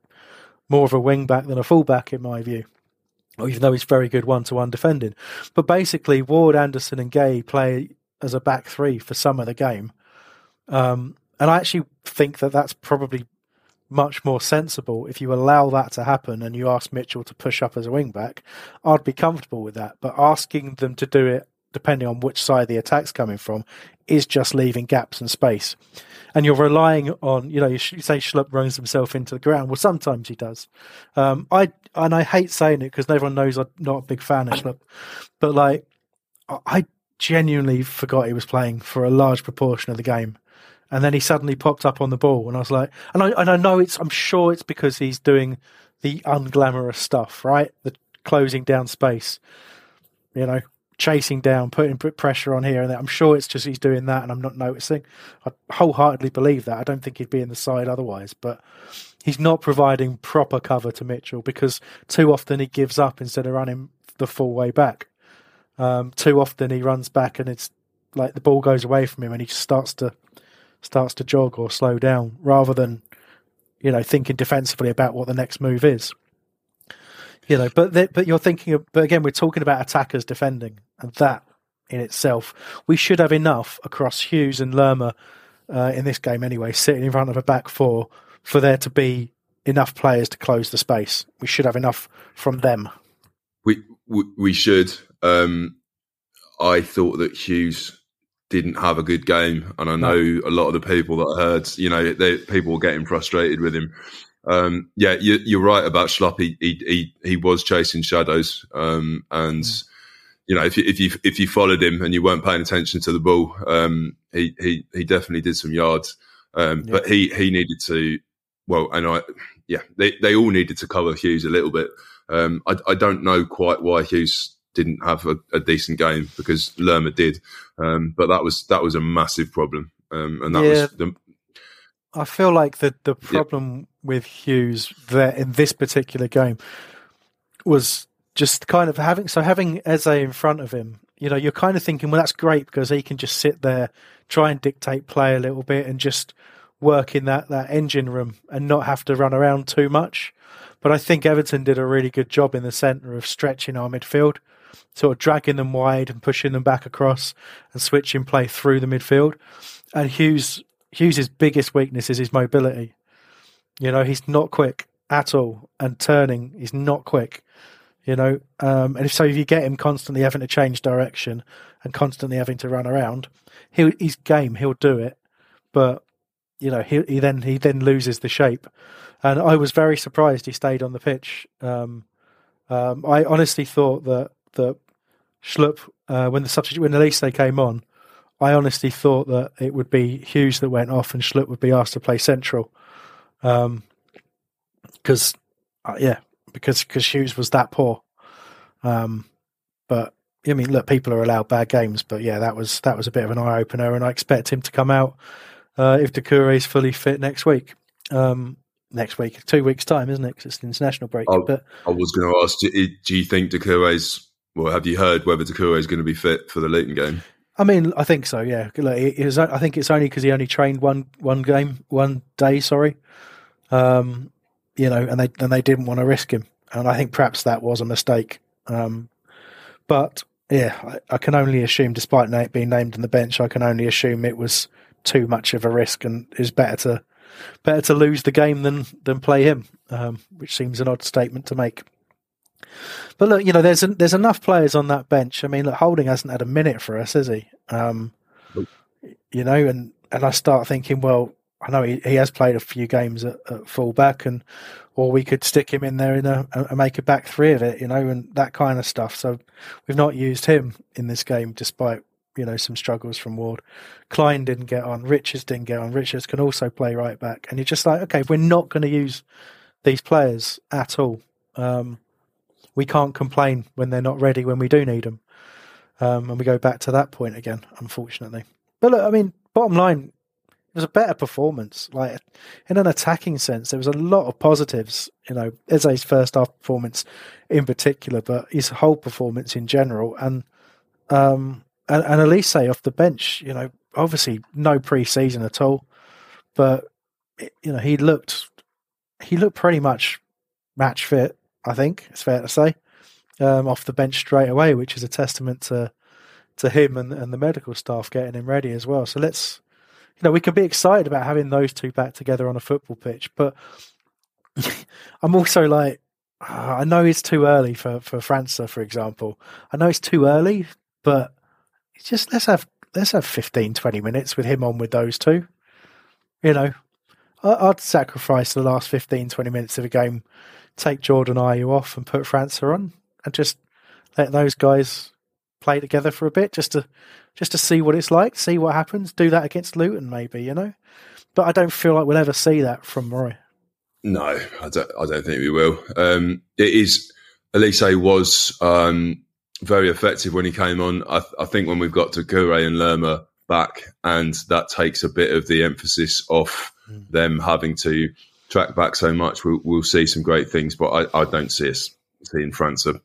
more of a wing back than a full back in my view. Even though he's very good one to one defending. But basically Ward, Andersen and Guéhi play as a back three for some of the game. Um, and I actually think that that's probably much more sensible if you allow that to happen and you ask Mitchell to push up as a wing back. I'd be comfortable with that. But asking them to do it, depending on which side the attack's coming from, is just leaving gaps and space. And you're relying on, you know, you say Schlupp runs himself into the ground. Well, sometimes he does. Um, I and I hate saying it because everyone knows I'm not a big fan of Schlupp, but like I genuinely forgot he was playing for a large proportion of the game. And then he suddenly popped up on the ball, and I was like, and I and I know it's, I'm sure it's because he's doing the unglamorous stuff, right? The closing down space, you know, chasing down, putting pressure on here and there. I'm sure it's just he's doing that, and I'm not noticing. I wholeheartedly believe that. I don't think he'd be in the side otherwise, but he's not providing proper cover to Mitchell because too often he gives up instead of running the full way back. Um, too often he runs back and it's like the ball goes away from him and he just starts to starts to jog or slow down rather than you know thinking defensively about what the next move is. You know, but but you're thinking, of, but again, we're talking about attackers defending, and that in itself, we should have enough across Hughes and Lerma uh, in this game anyway, sitting in front of a back four for there to be enough players to close the space. We should have enough from them. We we, we should, um, I thought that Hughes didn't have a good game, and I know no. a lot of the people that I heard, you know, they, people were getting frustrated with him. Um, yeah, you, are right about Schlupp. He, he, he was chasing shadows, um, and mm. you know, if you if you if you followed him and you weren't paying attention to the ball, um, he he he definitely did some yards. Um, yeah. But he he needed to, well, and I, yeah, they they all needed to cover Hughes a little bit. Um, I, I don't know quite why Hughes didn't have a, a decent game because Lerma did. Um, but that was that was a massive problem, um, and that yeah, was. The, I feel like the the problem yeah. with Hughes there in this particular game was just kind of having so having Eze in front of him. You know, you're kind of thinking, well, that's great because he can just sit there, try and dictate play a little bit, and just work in that that engine room and not have to run around too much. But I think Everton did a really good job in the centre of stretching our midfield sort of dragging them wide and pushing them back across and switching play through the midfield. And Hughes Hughes's biggest weakness is his mobility. You know, he's not quick at all, and turning he's not quick. You know, um, and if so, if you get him constantly having to change direction and constantly having to run around, he he's game. He'll do it, but you know, he he then he then loses the shape. And I was very surprised he stayed on the pitch. Um, um, I honestly thought that that Schlupp, uh, when the substitute when Olise came on, I honestly thought that it would be Hughes that went off and Schlupp would be asked to play central. Um, because uh, yeah, because because Hughes was that poor. Um, but I mean, look, people are allowed bad games, but yeah, that was that was a bit of an eye opener, and I expect him to come out uh, if Doucouré is fully fit next week. Um, next week, two weeks time, isn't it? Because it's the international break. I, but I was going to ask, do, do you think Doucouré's? Well, have you heard whether Doucouré is going to be fit for the Luton game? I mean, I think so. Yeah, Look, it was, I think it's only because he only trained one one game, one day. Sorry, um, you know, and they and they didn't want to risk him, and I think perhaps that was a mistake. Um, but yeah, I, I, can only assume, despite Nate being named on the bench, I can only assume it was too much of a risk, and it's better to better to lose the game than than play him, um, which seems an odd statement to make. But look, you know, there's there's enough players on that bench. I mean, look, Holding hasn't had a minute for us, has he? Um, you know, and and I start thinking, well, I know he, he has played a few games at, at fullback, and or we could stick him in there in a, and make a back three of it, you know, and that kind of stuff. So we've not used him in this game, despite you know some struggles from Ward. Klein didn't get on. Richards didn't get on. Richards can also play right back, and you're just like, okay, we're not going to use these players at all. Um, we can't complain when they're not ready when we do need them. Um, and we go back to that point again, unfortunately. But look, I mean, bottom line, it was a better performance. Like in an attacking sense, there was a lot of positives. You know, Eze's first half performance in particular, but his whole performance in general, and um, and, and Olise off the bench. You know, obviously no pre-season at all, but you know he looked he looked pretty much match fit. I think it's fair to say, um, off the bench straight away, which is a testament to to him and, and the medical staff getting him ready as well. So let's, you know, we can be excited about having those two back together on a football pitch, but I'm also like, uh, I know it's too early for for França, for example. I know it's too early, but just let's have let's have 15, 20 minutes with him on with those two. You know, I'd sacrifice the last 15, 20 minutes of a game take Jordan Ayew off and put França on and just let those guys play together for a bit just to just to see what it's like, see what happens, do that against Luton maybe, you know. But I don't feel like we'll ever see that from Murray. No, I don't I don't think we will. Um, it is Olise was um, very effective when he came on. I, I think when we've got Doucouré and Lerma back, and that takes a bit of the emphasis off mm. them having to track back so much, we'll, we'll see some great things. But I, I don't see us seeing França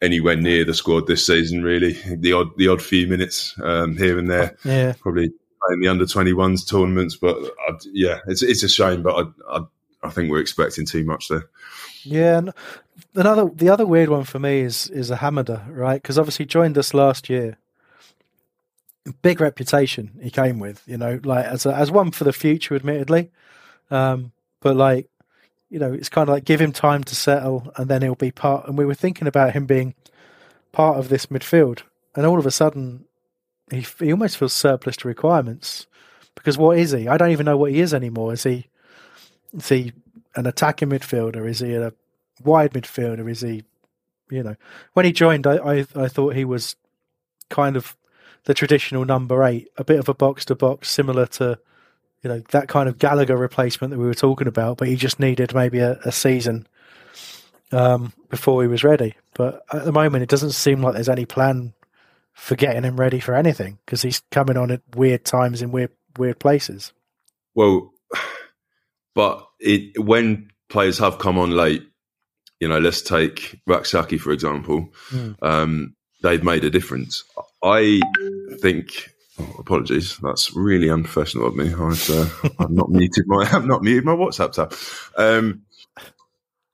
anywhere near the squad this season. Really, the odd the odd few minutes um, here and there, yeah, probably in the under twenty ones tournaments. But I, yeah, it's it's a shame, but I, I, I think we're expecting too much there. Yeah, and another the other weird one for me is is Ahamada, right? Because obviously he joined us last year. Big reputation he came with, you know, like as a, as one for the future, admittedly. Um, but like, you know, it's kind of like give him time to settle, and then he'll be part. And we were thinking about him being part of this midfield, and all of a sudden, he he almost feels surplus to requirements. Because what is he? I don't even know what he is anymore. Is he? Is he an attacking midfielder? Is he a wide midfielder? Is he? You know, when he joined, I I, I thought he was kind of the traditional number eight, a bit of a box to box, similar to you know that kind of Gallagher replacement that we were talking about, but he just needed maybe a, a season um, before he was ready. But at the moment, it doesn't seem like there's any plan for getting him ready for anything because he's coming on at weird times in weird weird places. Well, but it when players have come on late, you know, let's take Rak-Sakyi for example. Mm. Um, they've made a difference. I think Oh, apologies, that's really unprofessional of me. I've, uh, I've not muted my I've not muted my WhatsApp tab. Um,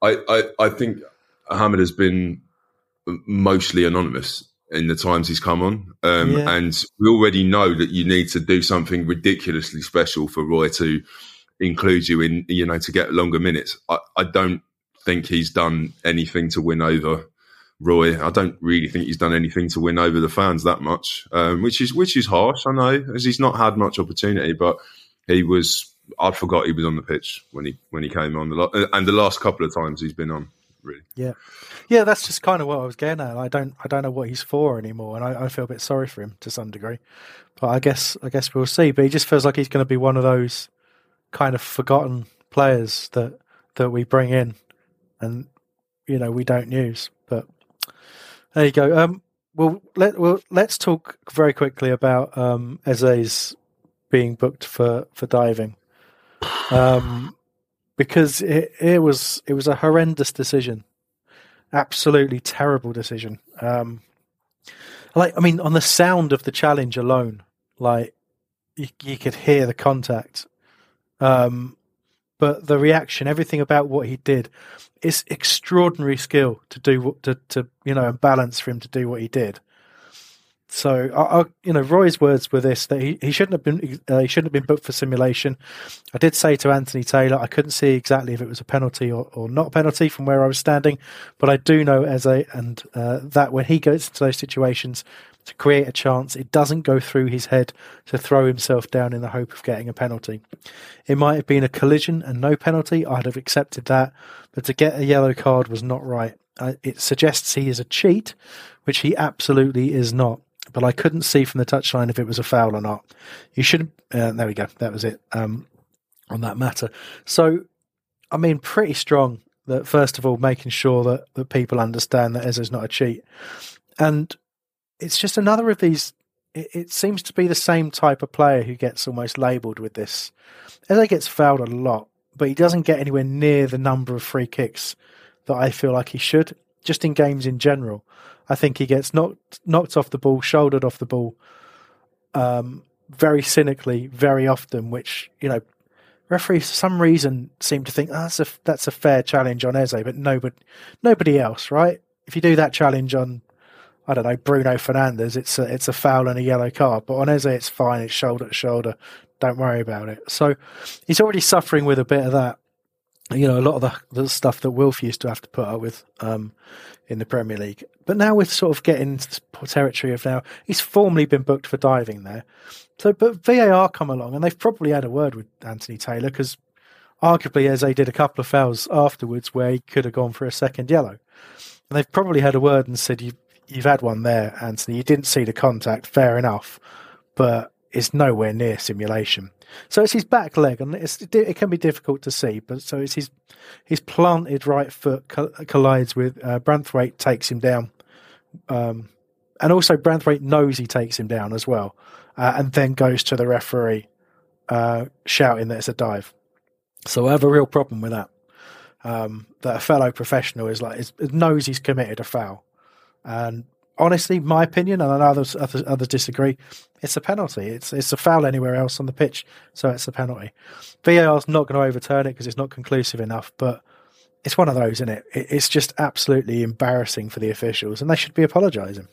I, I I think Hamid has been mostly anonymous in the times he's come on, um, yeah. and we already know that you need to do something ridiculously special for Roy to include you in, you know, to get longer minutes. I, I don't think he's done anything to win over Roy. I don't really think he's done anything to win over the fans that much, um, which is which is harsh. I know, as he's not had much opportunity, but he was. I forgot he was on the pitch when he when he came on the lo- and the last couple of times he's been on. Really, yeah, yeah. That's just kind of what I was getting at. I don't I don't know what he's for anymore, and I, I feel a bit sorry for him to some degree. But I guess I guess we'll see. But he just feels like he's going to be one of those kind of forgotten players that that we bring in, and you know we don't use. There you go. Um, well, let well let's talk very quickly about um, Eze's being booked for for diving, um, because it, it was it was a horrendous decision, absolutely terrible decision. Um, like I mean, on the sound of the challenge alone, like you, you could hear the contact. Um, but the reaction, everything about what he did, is extraordinary skill to do to to you know and balance for him to do what he did. So, I, I, you know, Roy's words were this: that he, he shouldn't have been uh, he shouldn't have been booked for simulation. I did say to Anthony Taylor, I couldn't see exactly if it was a penalty or, or not a penalty from where I was standing, but I do know as a and uh, that when he goes into those situations, to create a chance. It doesn't go through his head to throw himself down in the hope of getting a penalty. It might have been a collision and no penalty. I'd have accepted that. But to get a yellow card was not right. It suggests he is a cheat, which he absolutely is not. But I couldn't see from the touchline if it was a foul or not. You should. Uh, there we go. That was it um, on that matter. So, I mean, pretty strong that first of all making sure that, that people understand that Eze's not a cheat. And it's just another of these. It, it, seems to be the same type of player who gets almost labelled with this. Eze gets fouled a lot, but he doesn't get anywhere near the number of free kicks that I feel like he should. Just in games in general, I think he gets knocked knocked off the ball, shouldered off the ball, um, very cynically, very often. Which you know, referees for some reason seem to think oh, that's a that's a fair challenge on Eze, but nobody nobody else, right? If you do that challenge on I don't know, Bruno Fernandes, it's a, it's a foul and a yellow card. But on Eze, it's fine. It's shoulder to shoulder. Don't worry about it. So he's already suffering with a bit of that. You know, a lot of the, the stuff that Wilf used to have to put up with um, in the Premier League. But now we're sort of getting into territory of now, he's formally been booked for diving there. So, but VAR come along and they've probably had a word with Anthony Taylor because arguably Eze did a couple of fouls afterwards where he could have gone for a second yellow. And they've probably had a word and said, you you've had one there, Anthony. You didn't see the contact, fair enough, but it's nowhere near simulation. So it's his back leg, and it can be difficult to see. But so it's his his planted right foot collides with uh, Branthwaite, takes him down, um, and also Branthwaite knows he takes him down as well, uh, and then goes to the referee, uh, shouting that it's a dive. So I have a real problem with that. Um, that a fellow professional is like is, knows he's committed a foul, and honestly, my opinion, and I know others, others, others disagree, it's a penalty. It's it's a foul anywhere else on the pitch, so it's a penalty. VAR's not going to overturn it because it's not conclusive enough, but it's one of those, isn't it? It's just absolutely embarrassing for the officials, and they should be apologising.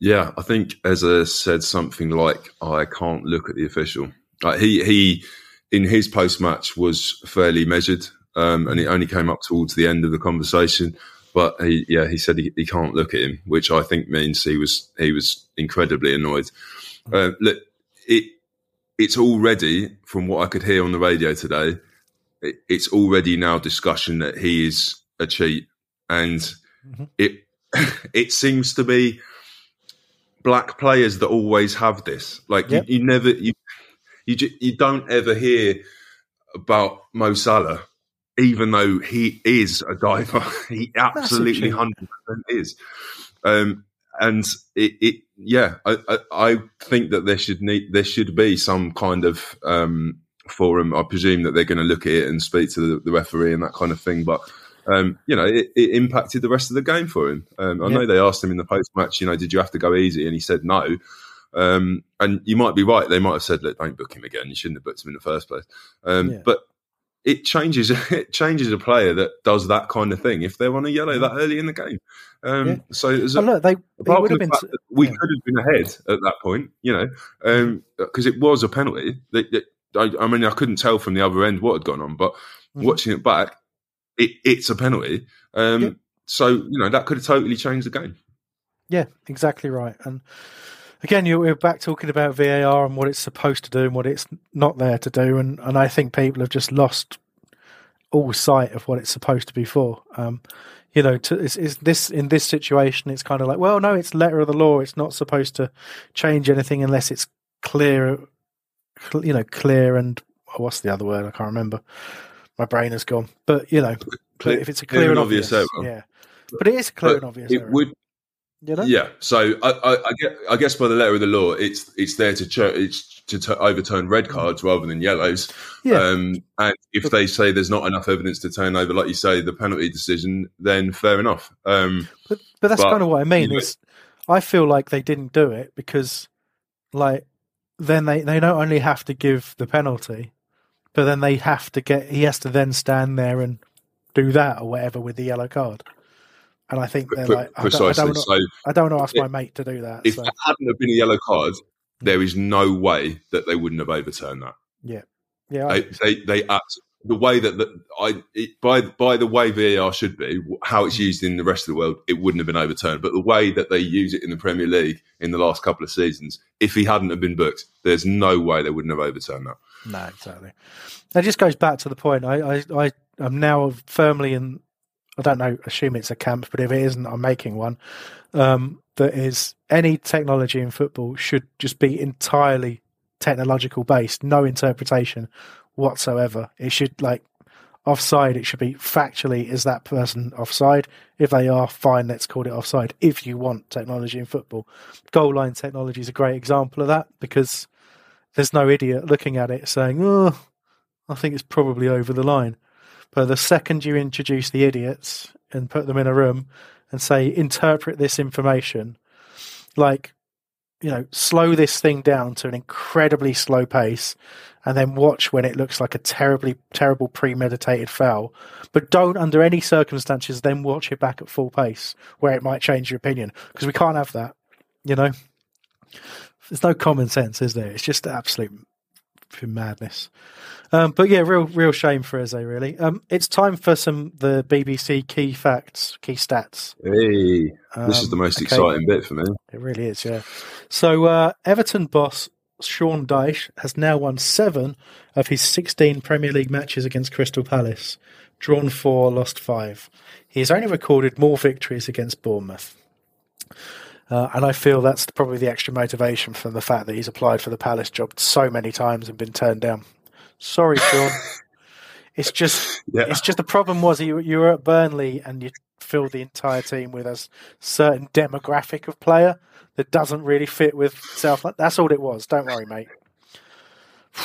Yeah, I think Eze said something like, "I can't look at the official." Like he he in his post match was fairly measured, um, and it only came up towards the end of the conversation. But he, yeah, he said he, he can't look at him, which I think means he was he was incredibly annoyed. Uh, look, it it's already from what I could hear on the radio today, it, it's already now discussion that he is a cheat, and mm-hmm. it it seems to be black players that always have this. Like yep. you, you, never you you you don't ever hear about Mo Salah even though he is a diver, he absolutely hundred percent is. Um, and it, it yeah, I, I, I, think that there should need there should be some kind of um, forum. I presume that they're going to look at it and speak to the, the referee and that kind of thing. But um, you know, it, it, impacted the rest of the game for him. Um, I know they asked him in the post match, you know, did you have to go easy? And he said no. Um, and you might be right; they might have said, "Look, don't book him again. You shouldn't have booked him in the first place." Um, yeah. But it changes it changes a player that does that kind of thing if they're on a yellow that early in the game. Um, yeah. So a, look, they, they would have been. we yeah. could have been ahead at that point, you know, because um, it was a penalty. I, I, mean, I couldn't tell from the other end what had gone on, but mm. watching it back, it, it's a penalty. Um, yeah. so you know that could have totally changed the game. Yeah, exactly right. And again, you, we're back talking about VAR and what it's supposed to do and what it's not there to do. And, and I think people have just lost all sight of what it's supposed to be for. Um, you know, to, is, is this in this situation? It's kind of like, well, no, it's letter of the law. It's not supposed to change anything unless it's clear, you know, clear and oh, what's the other word? I can't remember. My brain has gone. But you know, Clear- if it's a clear clear, and and obvious obvious, error. yeah. But it is clear But and obvious it error. would you know? Yeah, so I, I, I, guess by the letter of the law, it's it's there to ch- it's to t- overturn red cards rather than yellows. Yeah. Um, and if they say there's not enough evidence to turn over, like you say, the penalty decision, then fair enough. Um, But but that's But, kind of what I mean. you know- Is I feel like they didn't do it because, like, then they they not only have to give the penalty, but then they have to get he has to then stand there and do that or whatever with the yellow card. And I think they're like, I don't, I precisely. don't, So I don't want to ask my mate to do that. if So there hadn't have been a yellow card, hmm. there is no way that they wouldn't have overturned that. yeah, yeah, I They they, they act, the way that the, I it, by by the way VAR should be, how it's hmm. used in the rest of the world, it wouldn't have been overturned. But the way that they use it in the Premier League in the last couple of seasons, if he hadn't have been booked, there's no way they wouldn't have overturned that. No, exactly. That just goes back to the point. I, I, I am now firmly in. I don't know. Assume it's a camp, but if it isn't, I'm making one. Um, that is any technology in football should just be entirely technological based, no interpretation whatsoever. It should like offside. It should be factually is that person offside? If they are, fine. Let's call it offside. If you want technology in football, goal line technology is a great example of that because there's no idiot looking at it saying, "Oh, I think it's probably over the line." But the second you introduce the idiots and put them in a room and say, "Interpret this information," like you know, slow this thing down to an incredibly slow pace, and then watch when it looks like a terribly terrible premeditated foul. But don't, under any circumstances, then watch it back at full pace where it might change your opinion because we can't have that. You know, there's no common sense, is there? It's just absolute madness. Um, but yeah, real real shame for Eze. Really, um, it's time for some the BBC key facts, key stats. Hey, this is Um, the most okay. exciting bit for me. It really is, yeah. So uh, Everton boss Sean Dyche has now won seven of his 16 Premier League matches against Crystal Palace, drawn four, lost five. He has only recorded more victories against Bournemouth. Uh, and I feel that's probably the extra motivation from the fact that he's applied for the Palace job so many times and been turned down. Sorry, Sean. it's just Yeah. it's just the problem was you you were at Burnley and you filled the entire team with a certain demographic of player that doesn't really fit with South. That's all it was. Don't worry, mate.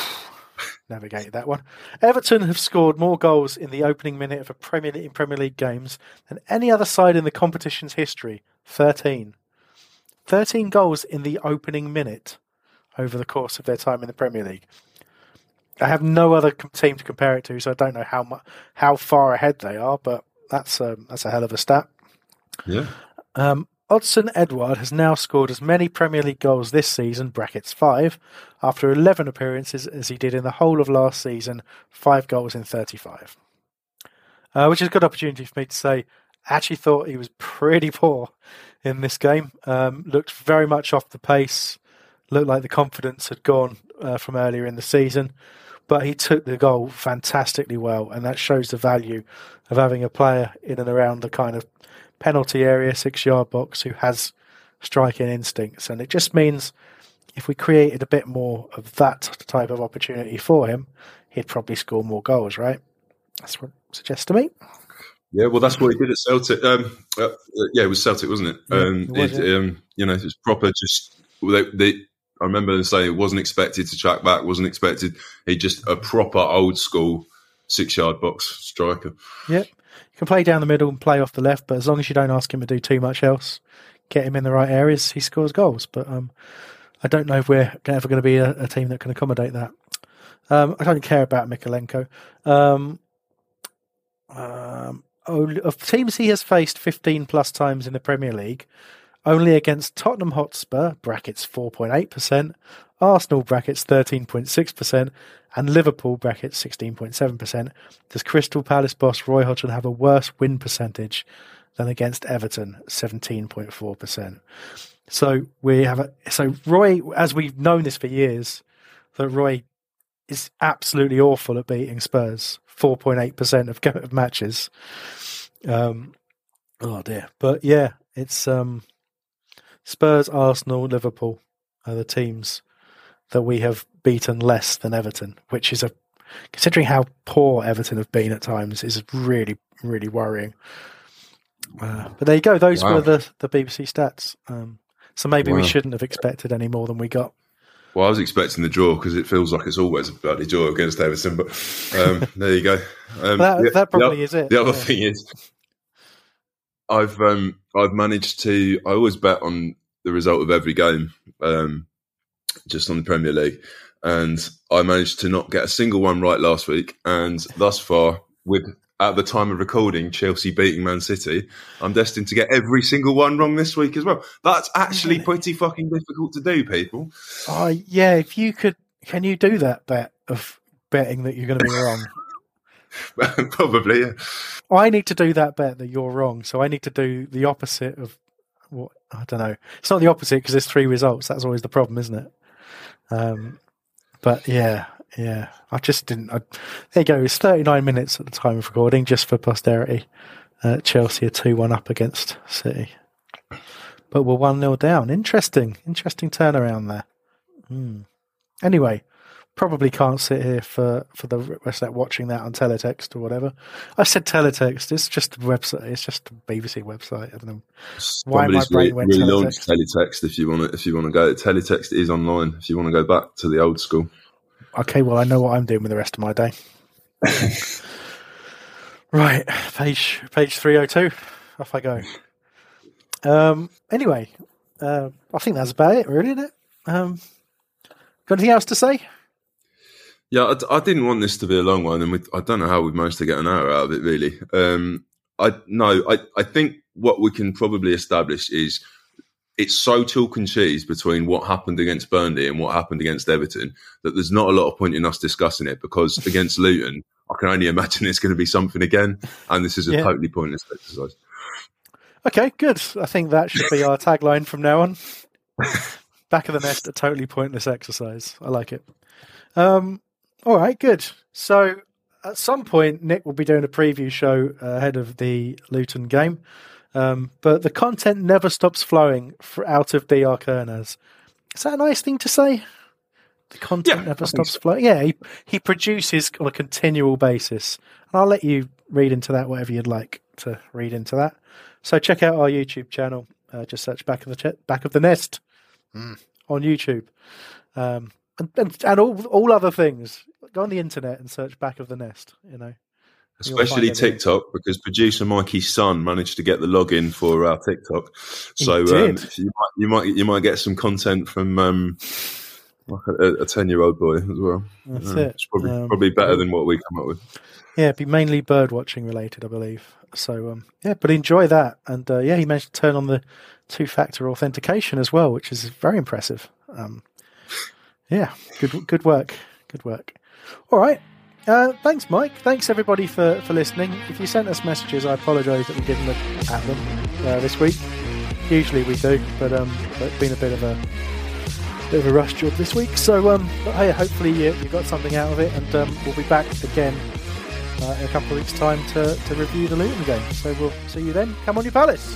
Navigated that one. Everton have scored more goals in the opening minute of a Premier in Premier League games than any other side in the competition's history. Thirteen. 13 goals in the opening minute over the course of their time in the Premier League. I have no other team to compare it to, so I don't know how mu- how far ahead they are, but that's um, that's a hell of a stat. Yeah. Um, Odsonne Edouard has now scored as many Premier League goals this season, brackets five, after 11 appearances as he did in the whole of last season, five goals in 35. Uh, which is a good opportunity for me to say, I actually thought he was pretty poor in this game. Um, looked very much off the pace, looked like the confidence had gone uh, from earlier in the season. But he took the goal fantastically well, and that shows the value of having a player in and around the kind of penalty area, six yard box, who has striking instincts. And it just means if we created a bit more of that type of opportunity for him, he'd probably score more goals, right? That's what it suggests to me. Yeah, well, that's what he did at Celtic. Um, uh, yeah, it was Celtic, wasn't it? Yeah, um, it was, it, yeah. um, you know, it was proper. Just they, they, I remember them saying it wasn't expected to track back. wasn't expected. He just a proper old school six yard box striker. Yep. You can play down the middle and play off the left, but as long as you don't ask him to do too much else, get him in the right areas, he scores goals. But um, I don't know if we're ever going to be a, a team that can accommodate that. Um, I don't care about Mykolenko. Of teams he has faced 15 plus times in the Premier League, only against Tottenham Hotspur, brackets 4.8%, Arsenal, brackets 13.6%, and Liverpool, brackets 16.7%, does Crystal Palace boss Roy Hodgson have a worse win percentage than against Everton, 17.4%. So we have a, so Roy, as we've known this for years, that Roy is absolutely awful at beating Spurs, 4.8% of, of matches. Um, oh dear. But yeah, it's um, Spurs, Arsenal, Liverpool are the teams that we have beaten less than Everton, which is a considering how poor Everton have been at times, is really really worrying. Uh, but there you go; those wow. were the the BBC stats. Um, so maybe wow. we shouldn't have expected any more than we got. Well, I was expecting the draw because it feels like it's always a bloody draw against Everton. But um, there you go. Um, that, the, that, probably the, is it. The other yeah. thing is, I've um, I've managed to. I always bet on the result of every game, um, just on the Premier League, and I managed to not get a single one right last week. And thus far, with at the time of recording, Chelsea beating Man City, I'm destined to get every single one wrong this week as well. That's actually pretty fucking difficult to do, people. Oh yeah, if you could, can you do that bet of betting that you're going to be wrong? Probably, yeah. I need to do that bet that you're wrong, so I need to do the opposite of what I don't know. It's not the opposite because there's three results. That's always the problem, isn't it? Um, but yeah, yeah. I just didn't. I, there you go. It's 39 minutes at the time of recording, just for posterity. Uh, Chelsea are 2 1 up against City. But we're 1 0 down. Interesting. Interesting turnaround there. Hmm. Anyway, probably can't sit here for, for the rest of that watching that on teletext or whatever. I said teletext. It's just a website. It's just a BBC website. I don't know why my brain went teletext. teletext. If you want to, if you want to go, teletext is online. If you want to go back to the old school. Okay, well I know what I'm doing with the rest of my day. right, page page three oh two. Off I go. Um. Anyway, uh, I think that's about it, really, isn't it? Um. Got anything else to say? Yeah, I, I, didn't want this to be a long one, and we, I don't know how we managed to get an hour out of it. Really, um, I no, I, I think what we can probably establish is it's so chalk and cheese between what happened against Burnley and what happened against Everton that there's not a lot of point in us discussing it because against Luton, I can only imagine it's going to be something again, and this is a yeah. totally pointless exercise. Okay, good. I think that should be our tagline from now on. Back of the nest, a totally pointless exercise. I like it. Um, all right, good. So at some point, Nick will be doing a preview show ahead of the Luton game. Um, but the content never stops flowing out of DR Kerners. Is that a nice thing to say? The content yeah, never stops so. flowing. Yeah, he, he produces on a continual basis. And I'll let you read into that whatever you'd like to read into that. So check out our YouTube channel. Uh, just search back of the ch- back of the nest mm. on YouTube, um, and, and, and all all other things go on the internet and search back of the nest. You know, especially TikTok, because producer Mikey's son managed to get the login for our TikTok. So um, you might you might you might get some content from um, like a ten year old boy as well. That's uh, it. It's probably um, probably better than what we come up with. Yeah, it'd be mainly bird watching related, I believe. So um, yeah, but enjoy that, and uh, yeah, he managed to turn on the two factor authentication as well, which is very impressive. Um, yeah, good good work, good work. All right. Uh, thanks, Mike. Thanks, everybody, for, for listening. If you sent us messages, I apologise that we didn't look at them uh, this week. Usually we do, but um, it's been a bit of a bit of a rush job this week. So, um, but hey, hopefully you, you got something out of it, and um, we'll be back again uh, in a couple of weeks' time to, to review the Luton game. So we'll see you then. Come on, you Palace.